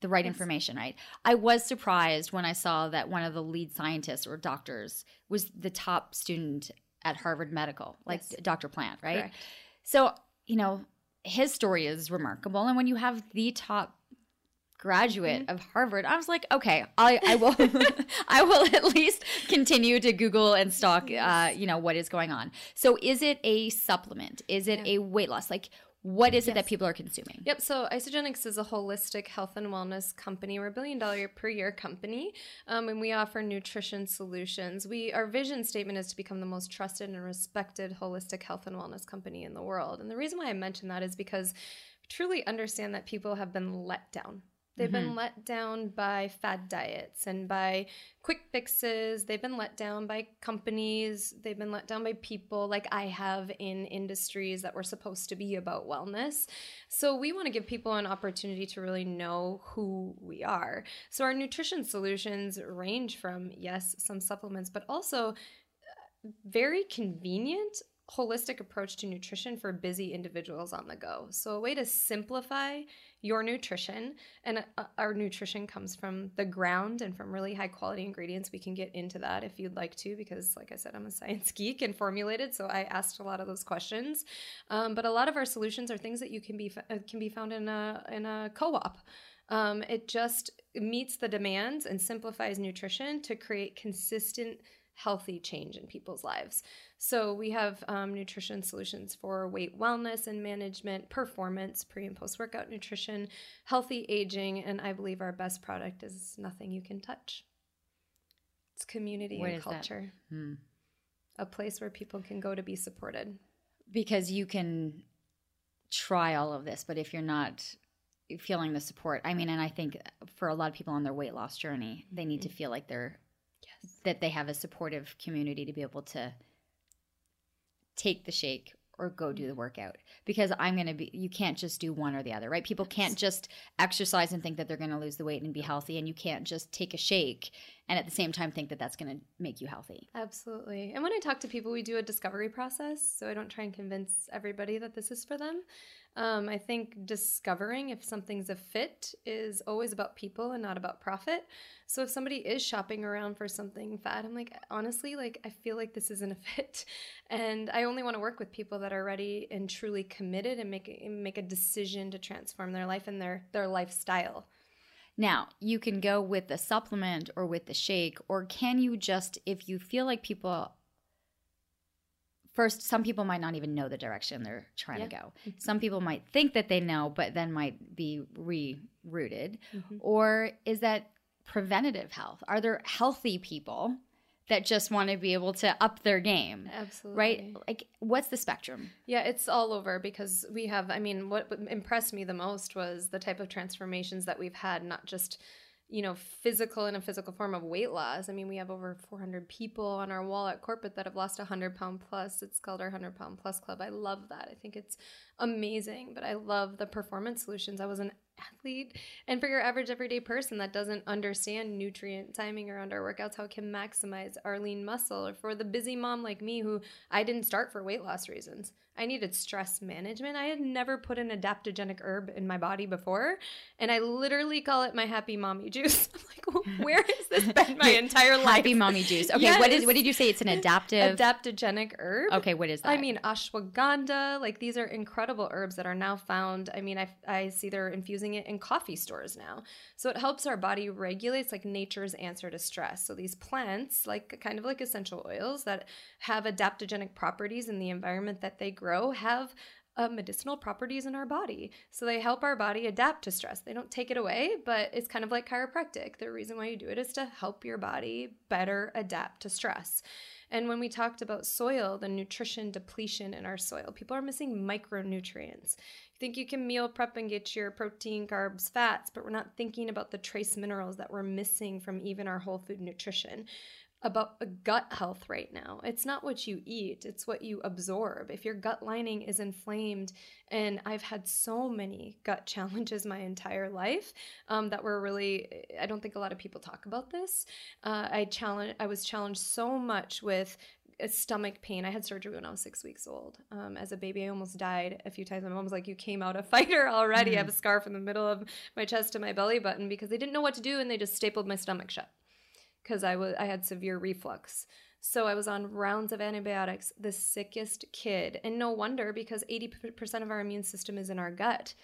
the right yes. information, right? I was surprised when I saw that one of the lead scientists or doctors was the top student at Harvard Medical, like yes. Dr. Plant, right? Correct. So, you know, his story is remarkable. And when you have the top graduate mm-hmm. of Harvard, I was like, okay, I, I will, I will at least continue to Google and stalk, uh, you know, what is going on. So, is it a supplement? Is it yeah. a weight loss? Like, what is it that people are consuming? Yep. So Isagenix is a holistic health and wellness company. We're a billion dollar per year company, um, and we offer nutrition solutions. We our vision statement is to become the most trusted and respected holistic health and wellness company in the world. And the reason why I mention that is because truly understand that people have been let down They've mm-hmm. been let down by fad diets and by quick fixes. They've been let down by companies. They've been let down by people like I have in industries that were supposed to be about wellness. So, we want to give people an opportunity to really know who we are. So, our nutrition solutions range from, yes, some supplements, but also uh, very convenient holistic approach to nutrition for busy individuals on the go. So, a way to simplify your nutrition, and uh, our nutrition comes from the ground and from really high quality ingredients. We can get into that if you'd like to, because, like I said, I'm a science geek and formulated, so I asked a lot of those questions. Um, but a lot of our solutions are things that you can be uh, can be found in a in a co-op. Um, it just meets the demands and simplifies nutrition to create consistent healthy change in people's lives. So we have um, nutrition solutions for weight wellness and management, performance, pre and post workout nutrition, healthy aging, and I believe our best product is nothing you can touch. It's community what and culture. Hmm. A place where people can go to be supported. Because you can try all of this, but if you're not feeling the support, I mean, and I think for a lot of people on their weight loss journey, they need mm-hmm. to feel like they're yes. that they have a supportive community to be able to take the shake or go do the mm-hmm. workout because I'm going to be you can't just do one or the other, right? People can't just exercise and think that they're going to lose the weight and be healthy and you can't just take a shake and at the same time think that that's going to make you healthy. Absolutely. And when I talk to people, we do a discovery process, so I don't try and convince everybody that this is for them. Um, I think discovering if something's a fit is always about people and not about profit. So if somebody is shopping around for something fat, I'm like, honestly, like I feel like this isn't a fit, and I only want to work with people that are ready and truly committed and make make a decision to transform their life and their their lifestyle. Now, you can go with the supplement or with the shake, or can you just, if you feel like people first some people might not even know the direction they're trying Yeah. to go some people might think that they know but then might be rerouted Mhm. or is that preventative health are there healthy people that just want to be able to up their game Absolutely. right like what's the spectrum Yeah, it's all over because we have, I mean, what impressed me the most was the type of transformations that we've had, not just, you know, physical in a physical form of weight loss. I mean, we have over 400 people on our wall at corporate that have lost 100 pound plus. It's called our 100 pound plus club. I love that. I think it's amazing, but I love the performance solutions. I was an athlete. And for your average everyday person that doesn't understand nutrient timing around our workouts, how can maximize our lean muscle, or for the busy mom like me who I didn't start for weight loss reasons. I needed stress management. I had never put an adaptogenic herb in my body before. And I literally call it my happy mommy juice. I'm like, where has this been my entire life? happy mommy juice okay what is what did you say it's an adaptive Adaptogenic herb. okay what is that I mean, ashwagandha, like these are incredible herbs that are now found. I mean, I, I see they're infusing it in coffee stores now. So it helps our body regulate. It's like nature's answer to stress. So these plants, like kind of like essential oils that have adaptogenic properties in the environment that they grow, have uh, medicinal properties in our body. So they help our body adapt to stress. They don't take it away, but it's kind of like chiropractic. The reason why you do it is to help your body better adapt to stress. And when we talked about soil, the nutrition depletion in our soil, people are missing micronutrients. You think you can meal prep and get your protein, carbs, fats, but we're not thinking about the trace minerals that we're missing from even our whole food nutrition about gut health right now. It's not what you eat, it's what you absorb. If your gut lining is inflamed, and I've had so many gut challenges my entire life um, that were really, I don't think a lot of people talk about this. Uh, I challenge, I was challenged so much with a stomach pain. I had surgery when I was six weeks old. Um, as a baby, I almost died a few times. My mom was like, "You came out a fighter already." I have a scarf in the middle of my chest to my belly button because they didn't know what to do and they just stapled my stomach shut because I was I had severe reflux. So I was on rounds of antibiotics, the sickest kid, and no wonder because 80% of our immune system is in our gut.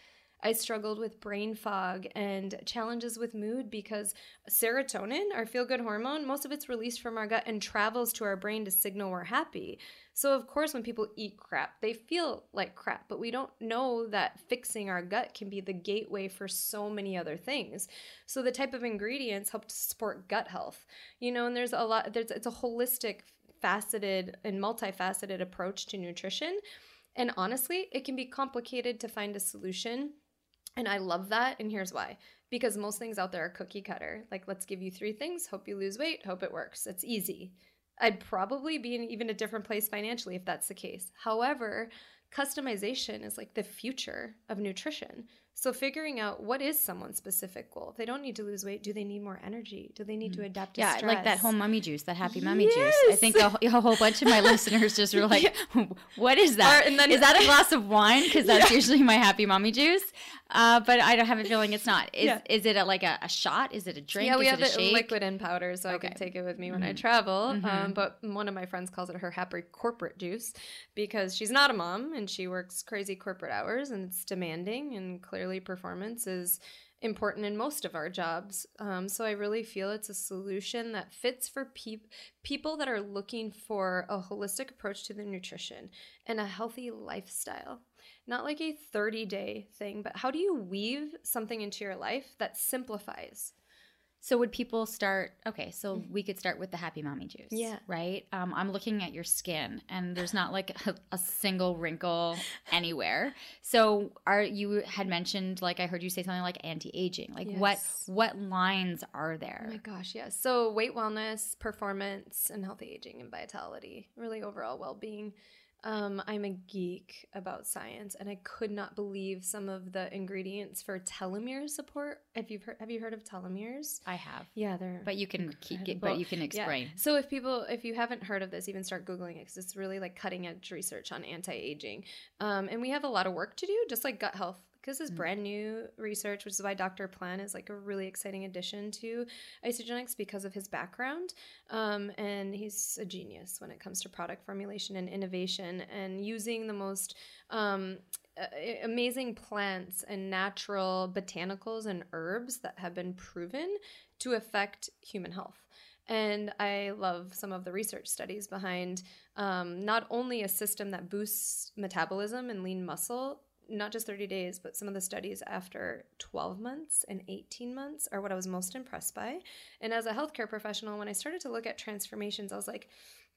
I struggled with brain fog and challenges with mood because serotonin, our feel good hormone, most of it's released from our gut and travels to our brain to signal we're happy. So, of course, when people eat crap, they feel like crap, but we don't know that fixing our gut can be the gateway for so many other things. So, the type of ingredients help to support gut health. You know, and there's a lot, there's, it's a holistic, faceted, and multifaceted approach to nutrition. And honestly, it can be complicated to find a solution. And I love that. And here's why because most things out there are cookie cutter. Like, let's give you three things, hope you lose weight, hope it works. It's easy. I'd probably be in even a different place financially if that's the case. However, customization is like the future of nutrition. So figuring out what is someone's specific goal. If they don't need to lose weight, do they need more energy? Do they need to adapt to stress? yeah, stress? like that whole mummy juice, that happy mummy juice. I think a, a whole bunch of my listeners just were like, "What is that? Or- and then- is that a glass of wine? Because that's usually my happy mummy juice." Uh, but I don't have a feeling it's not. Is Yeah. is it a, like a, a shot? Is it a drink? Yeah, we is have it a it shake? liquid and powder, so I can take it with me when Mhm. I travel. Mhm. Um, but one of my friends calls it her happy corporate juice because she's not a mom and she works crazy corporate hours and it's demanding, and clearly performance is important in most of our jobs. Um, so I really feel it's a solution that fits for peop- people that are looking for a holistic approach to their nutrition and a healthy lifestyle. Not like a 30 day thing, but how do you weave something into your life that simplifies? So would people start? Okay, so we could start with the happy mommy juice. Mm-hmm. Yeah. Right. Um, I'm looking at your skin, and there's not like a, a single wrinkle anywhere. So are you had mentioned like I heard you say something like anti-aging. Like what Yes. what lines are Oh there? my gosh, yes. So weight wellness, performance, and healthy aging and vitality, really overall well being. Um, I'm a geek about science, and I could not believe some of the ingredients for telomere support. Have you heard? Have you heard of telomeres? I have, Yeah, they're. but you can keep it. But you can Yeah. explain. So if people, if you haven't heard of this, even start googling it because it's really like cutting edge research on anti aging. Um, and we have a lot of work to do, just like gut health. Because this is Mm. brand new research, which is why Dr. Plan is like a really exciting addition to Isagenix because of his background. Um, and he's a genius when it comes to product formulation and innovation and using the most um, amazing plants and natural botanicals and herbs that have been proven to affect human health. And I love some of the research studies behind um, not only a system that boosts metabolism and lean muscle, not just 30 days, but some of the studies after 12 months and 18 months are what I was most impressed by. And as a healthcare professional, when I started to look at transformations, I was like,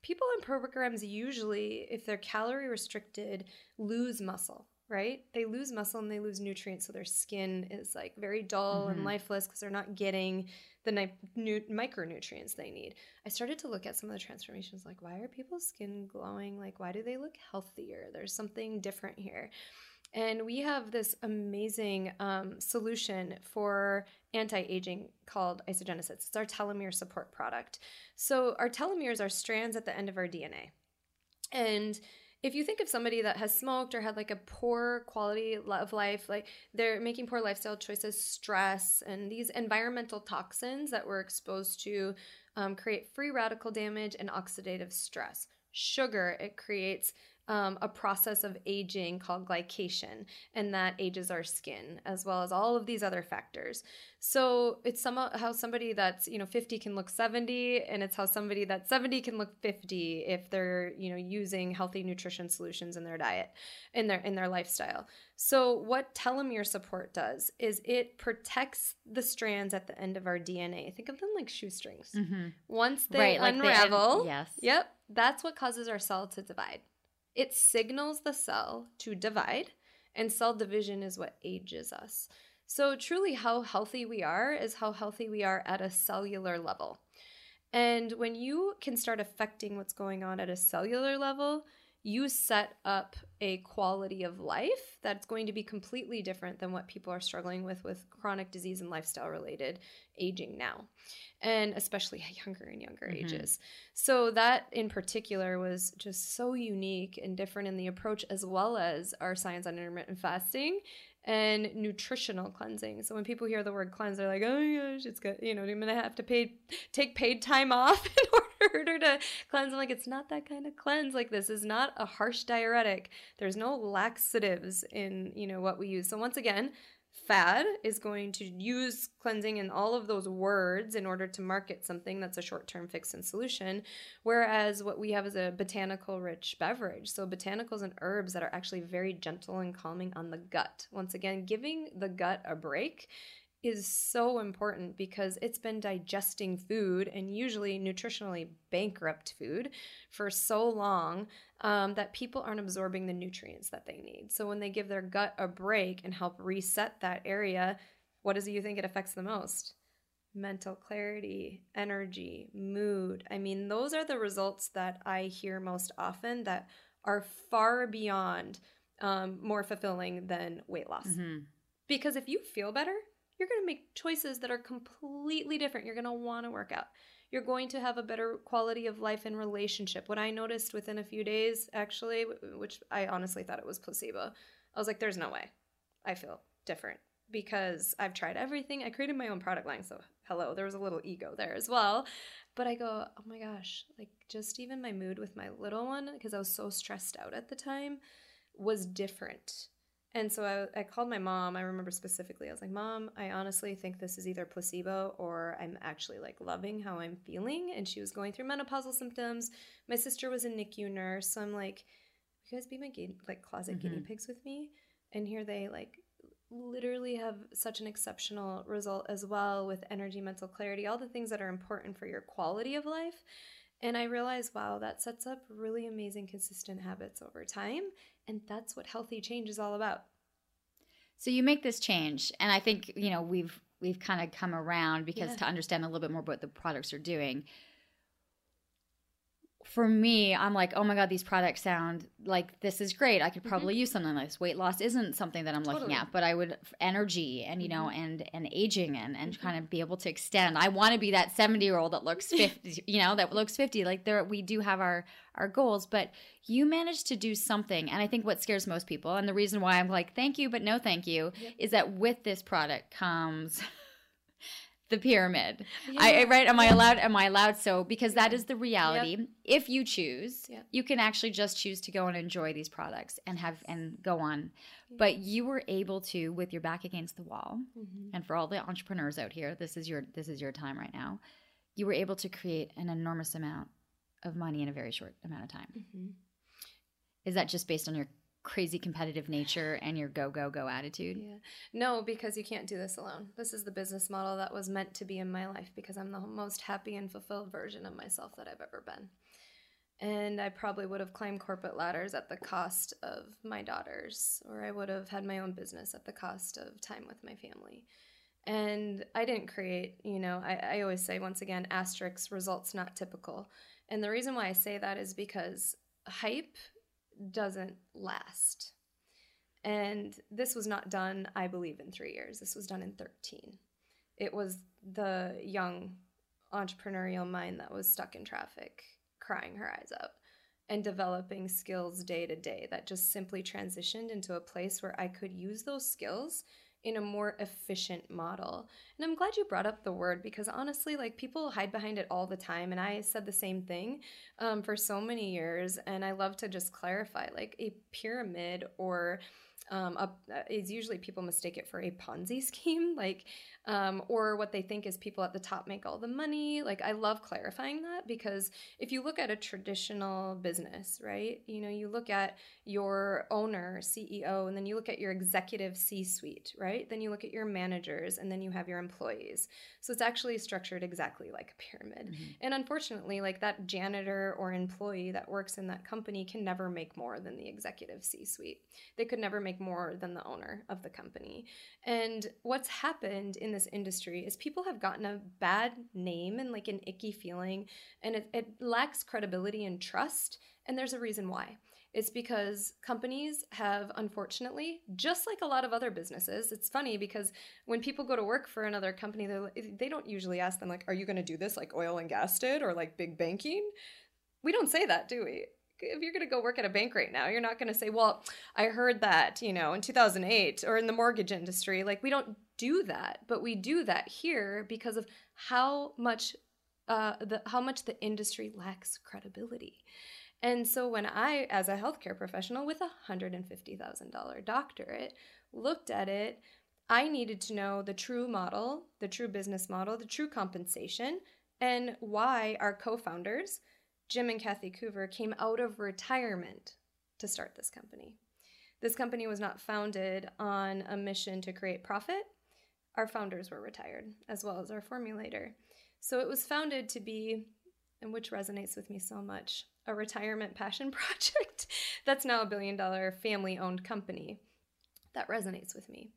people in programs usually, if they're calorie restricted, lose muscle right? They lose muscle and they lose nutrients, so their skin is like very dull mm-hmm. and lifeless because they're not getting the ni- nu- micronutrients they need. I started to look at some of the transformations like, why are people's skin glowing? Like, why do they look healthier? There's something different here. And we have this amazing um, solution for anti aging called Isagenesis. It's our telomere support product. So, our telomeres are strands at the end of our DNA. And if you think of somebody that has smoked or had like a poor quality of life, like they're making poor lifestyle choices, stress, and these environmental toxins that we're exposed to um, create free radical damage and oxidative stress. Sugar, it creates um, a process of aging called glycation, and that ages our skin as well as all of these other factors. So it's some how somebody that's you know 50 can look 70, and it's how somebody that's 70 can look 50 if they're you know using healthy nutrition solutions in their diet, in their in their lifestyle. So what telomere support does is it protects the strands at the end of our DNA. Think of them like shoestrings. Mm-hmm. Once they right, unravel, like yes, yep, that's what causes our cell to divide. It signals the cell to divide, and cell division is what ages us. So, truly, how healthy we are is how healthy we are at a cellular level. And when you can start affecting what's going on at a cellular level, you set up a quality of life that's going to be completely different than what people are struggling with with chronic disease and lifestyle related aging now and especially at younger and younger mm-hmm. ages so that in particular was just so unique and different in the approach as well as our science on intermittent fasting and nutritional cleansing. So when people hear the word cleanse, they're like, "Oh my gosh, it's good." You know, I'm gonna have to pay take paid time off in order to cleanse. I'm like, it's not that kind of cleanse. Like this is not a harsh diuretic. There's no laxatives in you know what we use. So once again, fad is going to use cleansing and all of those words in order to market something that's a short-term fix and solution whereas what we have is a botanical rich beverage so botanicals and herbs that are actually very gentle and calming on the gut once again giving the gut a break is so important because it's been digesting food and usually nutritionally bankrupt food for so long um, that people aren't absorbing the nutrients that they need. So when they give their gut a break and help reset that area, what does you think it affects the most? Mental clarity, energy, mood. I mean, those are the results that I hear most often that are far beyond um, more fulfilling than weight loss. Mm-hmm. Because if you feel better, you're going to make choices that are completely different. You're going to want to work out. You're going to have a better quality of life and relationship. What I noticed within a few days, actually, which I honestly thought it was placebo, I was like, there's no way I feel different because I've tried everything. I created my own product line. So, hello, there was a little ego there as well. But I go, oh my gosh, like just even my mood with my little one, because I was so stressed out at the time, was different and so I, I called my mom. I remember specifically, I was like, Mom, I honestly think this is either placebo or I'm actually like loving how I'm feeling. And she was going through menopausal symptoms. My sister was a NICU nurse. So I'm like, you guys be my like closet mm-hmm. guinea pigs with me? And here they like literally have such an exceptional result as well with energy, mental clarity, all the things that are important for your quality of life. And I realized, wow, that sets up really amazing, consistent habits over time. And that's what healthy change is all about. So you make this change, and I think you know we've we've kind of come around because yeah. to understand a little bit more what the products are doing for me, I'm like, oh my God, these products sound like this is great. I could mm-hmm. probably mm-hmm. use something like this. Weight loss isn't something that I'm totally. looking at, but I would energy and you know, mm-hmm. and and aging and and mm-hmm. kind of be able to extend. I want to be that 70 year old that looks 50, you know, that looks 50. Like there we do have our our goals, but you managed to do something. And I think what scares most people, and the reason why I'm like, thank you, but no thank you, yep. is that with this product comes the pyramid. Yeah. I, right? Am I allowed? Am I allowed? So because that is the reality. Yep. If you choose, yep. you can actually just choose to go and enjoy these products and have and go on. But you were able to, with your back against the wall, mm-hmm. and for all the entrepreneurs out here, this is your this is your time right now. you were able to create an enormous amount of money in a very short amount of time. Mm-hmm. Is that just based on your crazy competitive nature and your go go go attitude? Yeah. No, because you can't do this alone. This is the business model that was meant to be in my life because I'm the most happy and fulfilled version of myself that I've ever been. And I probably would have climbed corporate ladders at the cost of my daughters, or I would have had my own business at the cost of time with my family. And I didn't create, you know, I, I always say once again, asterisk results not typical. And the reason why I say that is because hype doesn't last. And this was not done, I believe, in three years. This was done in 13. It was the young entrepreneurial mind that was stuck in traffic crying her eyes out and developing skills day to day that just simply transitioned into a place where I could use those skills in a more efficient model. And I'm glad you brought up the word because honestly, like people hide behind it all the time. And I said the same thing um, for so many years. And I love to just clarify like a pyramid or um, a, is usually people mistake it for a Ponzi scheme, like, um, or what they think is people at the top make all the money. Like, I love clarifying that because if you look at a traditional business, right, you know, you look at your owner, CEO, and then you look at your executive C suite, right? Then you look at your managers, and then you have your employees. So it's actually structured exactly like a pyramid. Mm-hmm. And unfortunately, like that janitor or employee that works in that company can never make more than the executive C suite. They could never make more than the owner of the company. And what's happened in this industry is people have gotten a bad name and like an icky feeling, and it, it lacks credibility and trust. And there's a reason why. It's because companies have, unfortunately, just like a lot of other businesses, it's funny because when people go to work for another company, they they don't usually ask them, like, are you going to do this like oil and gas did or like big banking? We don't say that, do we? If you're going to go work at a bank right now, you're not going to say, "Well, I heard that, you know, in 2008 or in the mortgage industry." Like we don't do that, but we do that here because of how much uh, the how much the industry lacks credibility. And so when I, as a healthcare professional with a hundred and fifty thousand dollar doctorate, looked at it, I needed to know the true model, the true business model, the true compensation, and why our co-founders Jim and Kathy Coover came out of retirement to start this company. This company was not founded on a mission to create profit. Our founders were retired, as well as our formulator. So it was founded to be, and which resonates with me so much, a retirement passion project that's now a billion dollar family owned company. That resonates with me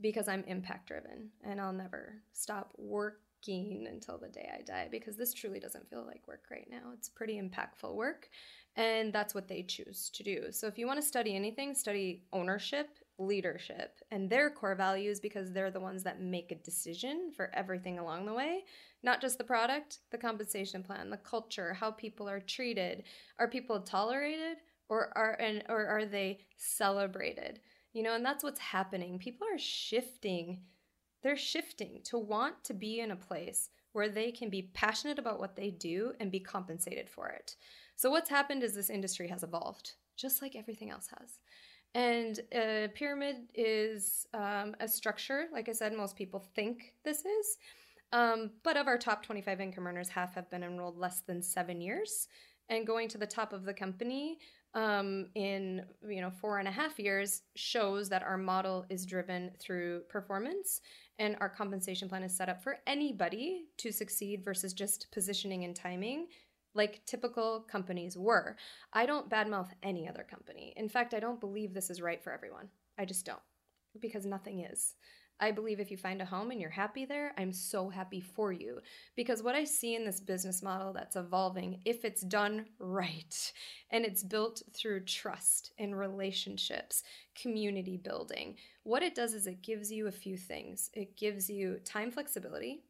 because I'm impact driven and I'll never stop work working until the day I die because this truly doesn't feel like work right now. It's pretty impactful work, and that's what they choose to do. So if you want to study anything, study ownership, leadership, and their core values because they're the ones that make a decision for everything along the way, not just the product, the compensation plan, the culture, how people are treated. Are people tolerated or are and or are they celebrated? You know, and that's what's happening. People are shifting they're shifting to want to be in a place where they can be passionate about what they do and be compensated for it. So, what's happened is this industry has evolved, just like everything else has. And a pyramid is um, a structure, like I said, most people think this is. Um, but of our top 25 income earners, half have been enrolled less than seven years. And going to the top of the company um, in you know four and a half years shows that our model is driven through performance and our compensation plan is set up for anybody to succeed versus just positioning and timing like typical companies were. I don't badmouth any other company. In fact, I don't believe this is right for everyone. I just don't because nothing is. I believe if you find a home and you're happy there, I'm so happy for you. Because what I see in this business model that's evolving, if it's done right and it's built through trust and relationships, community building, what it does is it gives you a few things. It gives you time flexibility.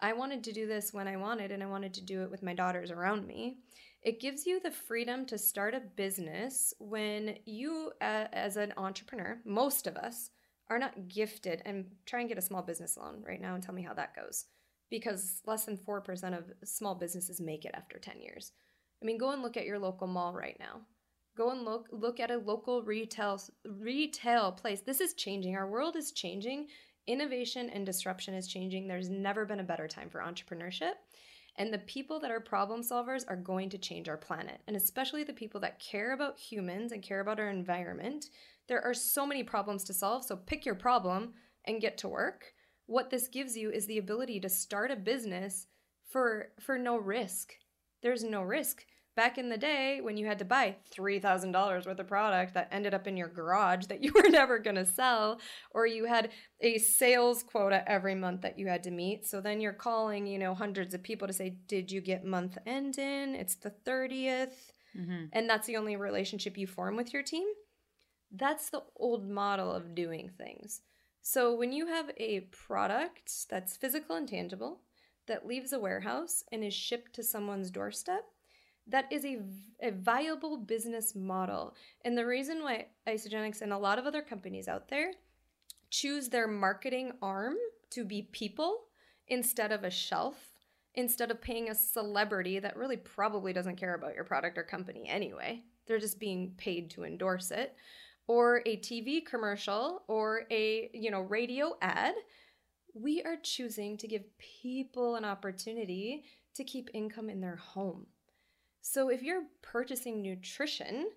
I wanted to do this when I wanted, and I wanted to do it with my daughters around me. It gives you the freedom to start a business when you, as an entrepreneur, most of us, are not gifted and try and get a small business loan right now and tell me how that goes. Because less than 4% of small businesses make it after 10 years. I mean go and look at your local mall right now. Go and look look at a local retail retail place. This is changing. Our world is changing. Innovation and disruption is changing. There's never been a better time for entrepreneurship. And the people that are problem solvers are going to change our planet. And especially the people that care about humans and care about our environment. There are so many problems to solve. So pick your problem and get to work. What this gives you is the ability to start a business for for no risk. There's no risk. Back in the day when you had to buy $3,000 worth of product that ended up in your garage that you were never going to sell or you had a sales quota every month that you had to meet. So then you're calling, you know, hundreds of people to say, "Did you get month end in? It's the 30th." Mm-hmm. And that's the only relationship you form with your team. That's the old model of mm-hmm. doing things. So when you have a product that's physical and tangible, that leaves a warehouse and is shipped to someone's doorstep, that is a, a viable business model. And the reason why Isagenix and a lot of other companies out there choose their marketing arm to be people instead of a shelf, instead of paying a celebrity that really probably doesn't care about your product or company anyway. They're just being paid to endorse it or a TV commercial or a, you know, radio ad we are choosing to give people an opportunity to keep income in their home. So if you're purchasing nutrition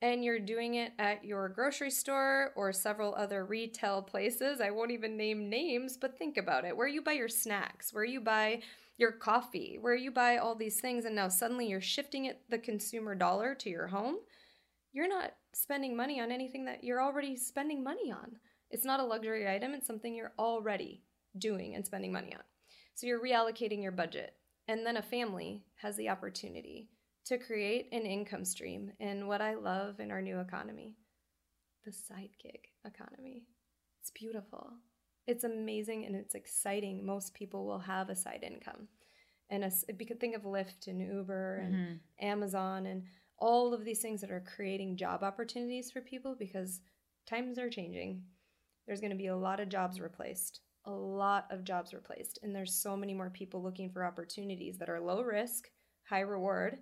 and you're doing it at your grocery store or several other retail places, I won't even name names, but think about it where you buy your snacks, where you buy your coffee, where you buy all these things, and now suddenly you're shifting it the consumer dollar to your home, you're not spending money on anything that you're already spending money on. It's not a luxury item, it's something you're already doing and spending money on. So you're reallocating your budget. And then a family has the opportunity to create an income stream in what I love in our new economy the side gig economy. It's beautiful. It's amazing and it's exciting. Most people will have a side income. And a, you could think of Lyft and Uber and mm-hmm. Amazon and all of these things that are creating job opportunities for people because times are changing. There's going to be a lot of jobs replaced a lot of jobs replaced and there's so many more people looking for opportunities that are low risk high reward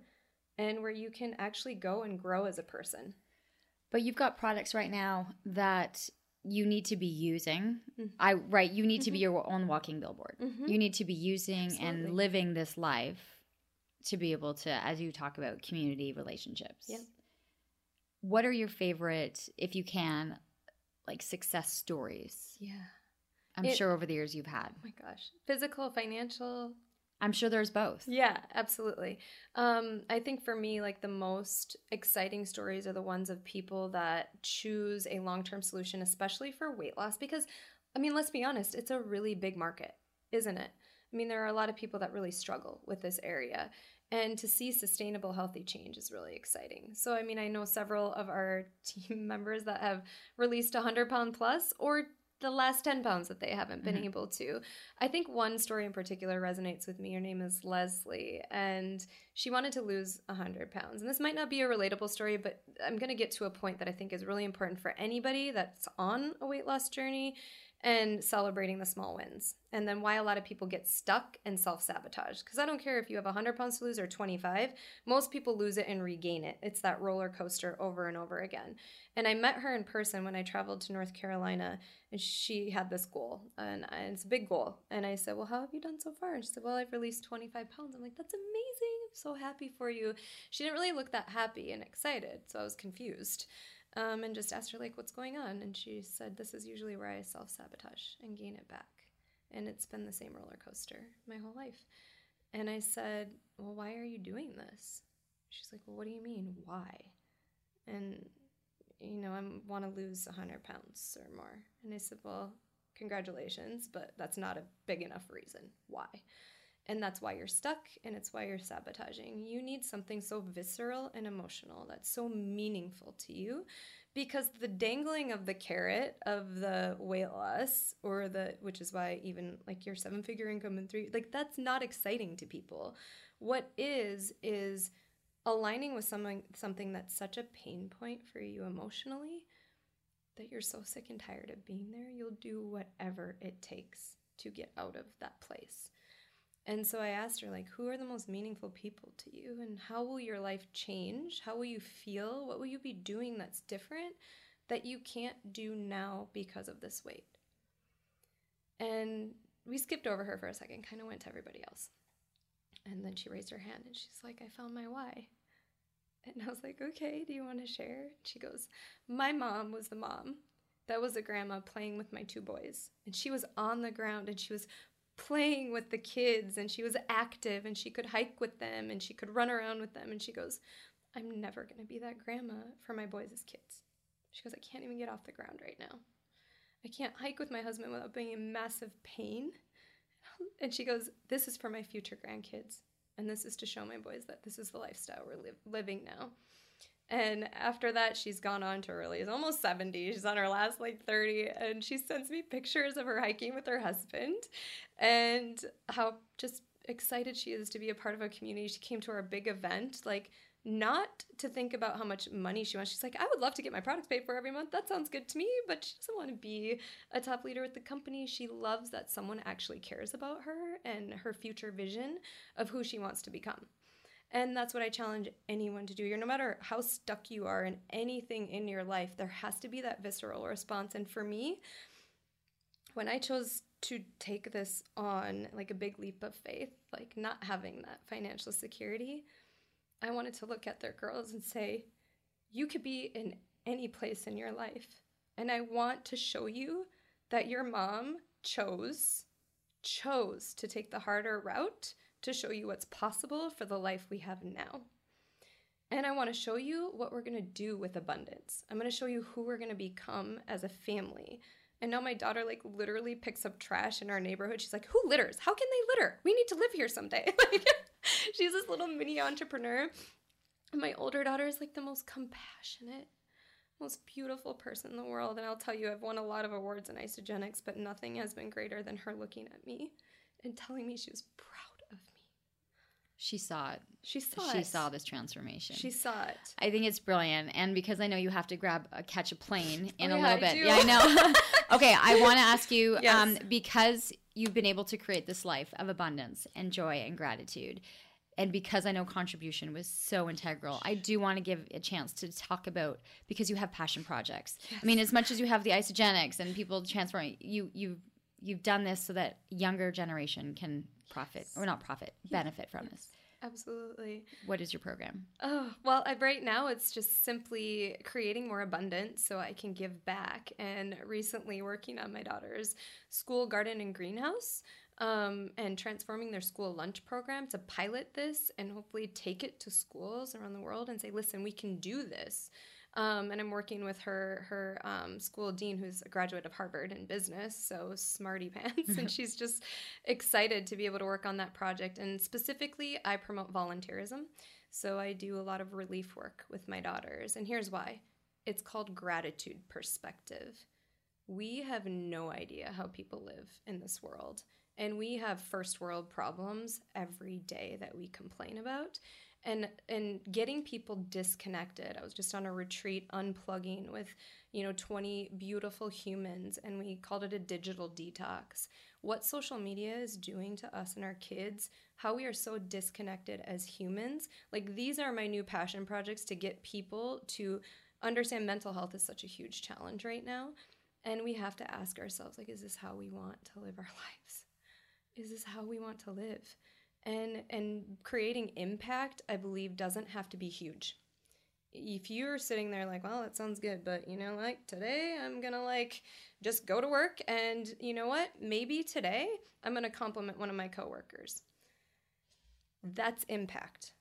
and where you can actually go and grow as a person but you've got products right now that you need to be using mm-hmm. i right you need mm-hmm. to be mm-hmm. your own walking billboard mm-hmm. you need to be using Absolutely. and living this life to be able to as you talk about community relationships yep. what are your favorite if you can like success stories yeah I'm it, sure over the years you've had. Oh my gosh. Physical, financial. I'm sure there's both. Yeah, absolutely. Um, I think for me, like the most exciting stories are the ones of people that choose a long term solution, especially for weight loss, because, I mean, let's be honest, it's a really big market, isn't it? I mean, there are a lot of people that really struggle with this area. And to see sustainable, healthy change is really exciting. So, I mean, I know several of our team members that have released 100 pound plus or the last 10 pounds that they haven't been mm-hmm. able to. I think one story in particular resonates with me. Her name is Leslie, and she wanted to lose 100 pounds. And this might not be a relatable story, but I'm going to get to a point that I think is really important for anybody that's on a weight loss journey and celebrating the small wins. And then why a lot of people get stuck and self sabotage. Because I don't care if you have 100 pounds to lose or 25, most people lose it and regain it. It's that roller coaster over and over again. And I met her in person when I traveled to North Carolina, and she had this goal, and it's a big goal. And I said, Well, how have you done so far? And she said, Well, I've released 25 pounds. I'm like, That's amazing. I'm so happy for you. She didn't really look that happy and excited, so I was confused um, and just asked her like what's going on? And she said this is usually where i self-sabotage and gain it back. And it's been the same roller coaster my whole life. And i said well why are you doing this? She's like well what do you mean why? And you know i want to lose 100 pounds or more. And i said well congratulations but that's not a big enough reason why and that's why you're stuck and it's why you're sabotaging. You need something so visceral and emotional that's so meaningful to you because the dangling of the carrot of the weight loss or the which is why even like your seven figure income in three like that's not exciting to people. What is is aligning with something something that's such a pain point for you emotionally that you're so sick and tired of being there, you'll do whatever it takes to get out of that place. And so I asked her, like, who are the most meaningful people to you? And how will your life change? How will you feel? What will you be doing that's different that you can't do now because of this weight? And we skipped over her for a second, kind of went to everybody else. And then she raised her hand and she's like, I found my why. And I was like, okay, do you want to share? She goes, My mom was the mom. That was a grandma playing with my two boys. And she was on the ground and she was playing with the kids and she was active and she could hike with them and she could run around with them. And she goes, I'm never going to be that grandma for my boys as kids. She goes, I can't even get off the ground right now. I can't hike with my husband without being in massive pain. And she goes, This is for my future grandkids. And this is to show my boys that this is the lifestyle we're li- living now. And after that, she's gone on to really, is almost 70. She's on her last like 30. And she sends me pictures of her hiking with her husband and how just excited she is to be a part of a community. She came to our big event. Like, not to think about how much money she wants. She's like, I would love to get my products paid for every month. That sounds good to me. But she doesn't want to be a top leader with the company. She loves that someone actually cares about her and her future vision of who she wants to become. And that's what I challenge anyone to do. You're no matter how stuck you are in anything in your life, there has to be that visceral response. And for me, when I chose to take this on, like a big leap of faith, like not having that financial security, I wanted to look at their girls and say, you could be in any place in your life. And I want to show you that your mom chose chose to take the harder route to show you what's possible for the life we have now. And I want to show you what we're going to do with abundance. I'm going to show you who we're going to become as a family. And now my daughter like literally picks up trash in our neighborhood. She's like, "Who litters? How can they litter? We need to live here someday." she's this little mini entrepreneur. And my older daughter is like the most compassionate, most beautiful person in the world. And I'll tell you, I've won a lot of awards in Isagenics, but nothing has been greater than her looking at me and telling me she was proud. She saw it. She saw she it. saw this transformation. She saw it. I think it's brilliant, and because I know you have to grab a, catch a plane in Oh, a yeah, little bit. Yeah, I know. okay, I want to ask you Yes. um, because you've been able to create this life of abundance and joy and gratitude. And because I know contribution was so integral, I do want to give a chance to talk about because you have passion projects. I mean, as much as you have the Isagenics and people transforming, you you you've done this so that younger generation can profit or not profit, benefit from this. Absolutely. What is your program? Oh, well, I, right now it's just simply creating more abundance so I can give back. And recently working on my daughter's school garden and greenhouse um, and transforming their school lunch program to pilot this and hopefully take it to schools around the world and say, listen, we can do this. Um, and I'm working with her her um, school dean, who's a graduate of Harvard in business, so smarty pants, and she's just excited to be able to work on that project. And specifically, I promote volunteerism, so I do a lot of relief work with my daughters. And here's why: it's called gratitude perspective. We have no idea how people live in this world, and we have first world problems every day that we complain about and and getting people disconnected. I was just on a retreat unplugging with you know 20 beautiful humans and we called it a digital detox. What social media is doing to us and our kids how we are so disconnected as humans like these are my new passion projects to get people to understand mental health is such a huge challenge right now and we have to ask ourselves like is this how we want to live our lives? Is this how we want to live and and creating impact i believe doesn't have to be huge. If you're sitting there like well that sounds good but you know like today i'm gonna like just go to work and you know what? Maybe today i'm gonna compliment one of my coworkers. That's impact.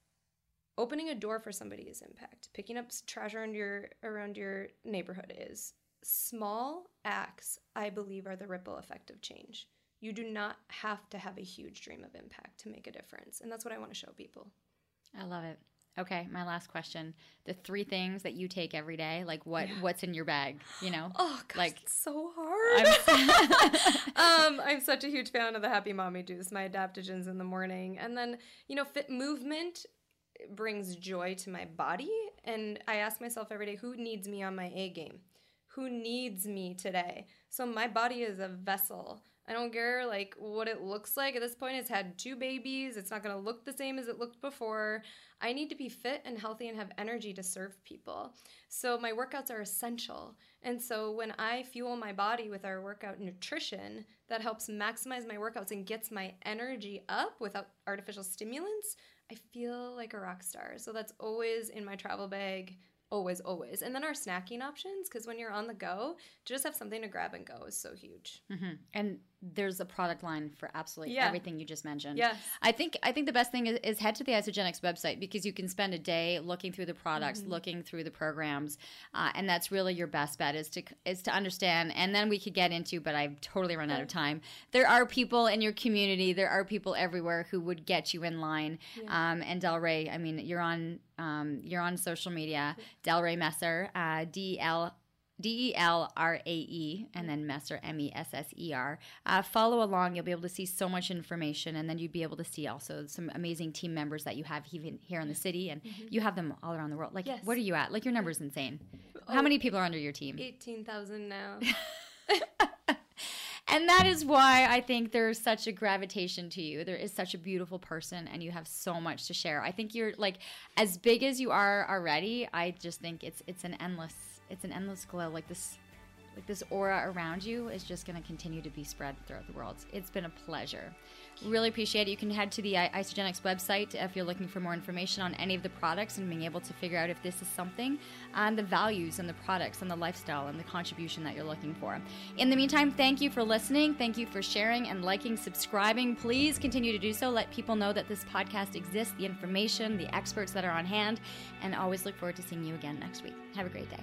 Opening a door for somebody is impact. Picking up trash around your around your neighborhood is. Small acts i believe are the ripple effect of change you do not have to have a huge dream of impact to make a difference and that's what i want to show people I love it. Okay, my last question: the three things that you take every day, like what what's in your bag? You know, oh god like it's so hard um, I'm such a huge fan of the Happy Mommy juice, my adaptogens in the morning. And then, you know, fit movement brings joy to my body. And I ask myself every day, who needs me on my A game? Who needs me today? So my body is a vessel, I don't care like what it looks like. At this point, it's had two babies. It's not going to look the same as it looked before. I need to be fit and healthy and have energy to serve people. So my workouts are essential. And so when I fuel my body with our workout nutrition, that helps maximize my workouts and gets my energy up without artificial stimulants, I feel like a rock star. So that's always in my travel bag always always and then our snacking options because when you're on the go to just have something to grab and go is so huge mm-hmm. and there's a product line for absolutely yeah. everything you just mentioned. Yes. I think i think the best thing is, is, head to the Isagenics website because you can spend a day looking through the products mm-hmm. looking through the programs uh, and that's really your best bet is to is to understand. And then we could get into but i've totally run out of time. There are people in your community there are people everywhere who would get you in line. Yeah. um, and Delrae i mean you're on um, you're on social media, Delrae Messer, uh, D L D E L R A E, and then Messer, M E S S E R. Uh, follow along. You'll be able to see so much information, and then you'd be able to see also some amazing team members that you have even here in the city, and mm-hmm. you have them all around the world. Like, yes. what are you at? Like, your number's insane. Oh, How many people are under your team? 18,000 now. and that is why I think there's such a gravitation to you. There is such a beautiful person, and you have so much to share. I think you're like as big as you are already. I just think it's it's an endless it's an endless glow. Like this like this aura around you is just going to continue to be spread throughout the world. It's been a pleasure. Really appreciate it. You can head to the Isagenics website if you're looking for more information on any of the products and being able to figure out if this is something and the values and the products and the lifestyle and the contribution that you're looking for. In the meantime, thank you for listening. Thank you for sharing and liking, subscribing. Please continue to do so. Let people know that this podcast exists, the information, the experts that are on hand, and always look forward to seeing you again next week. Have a great day.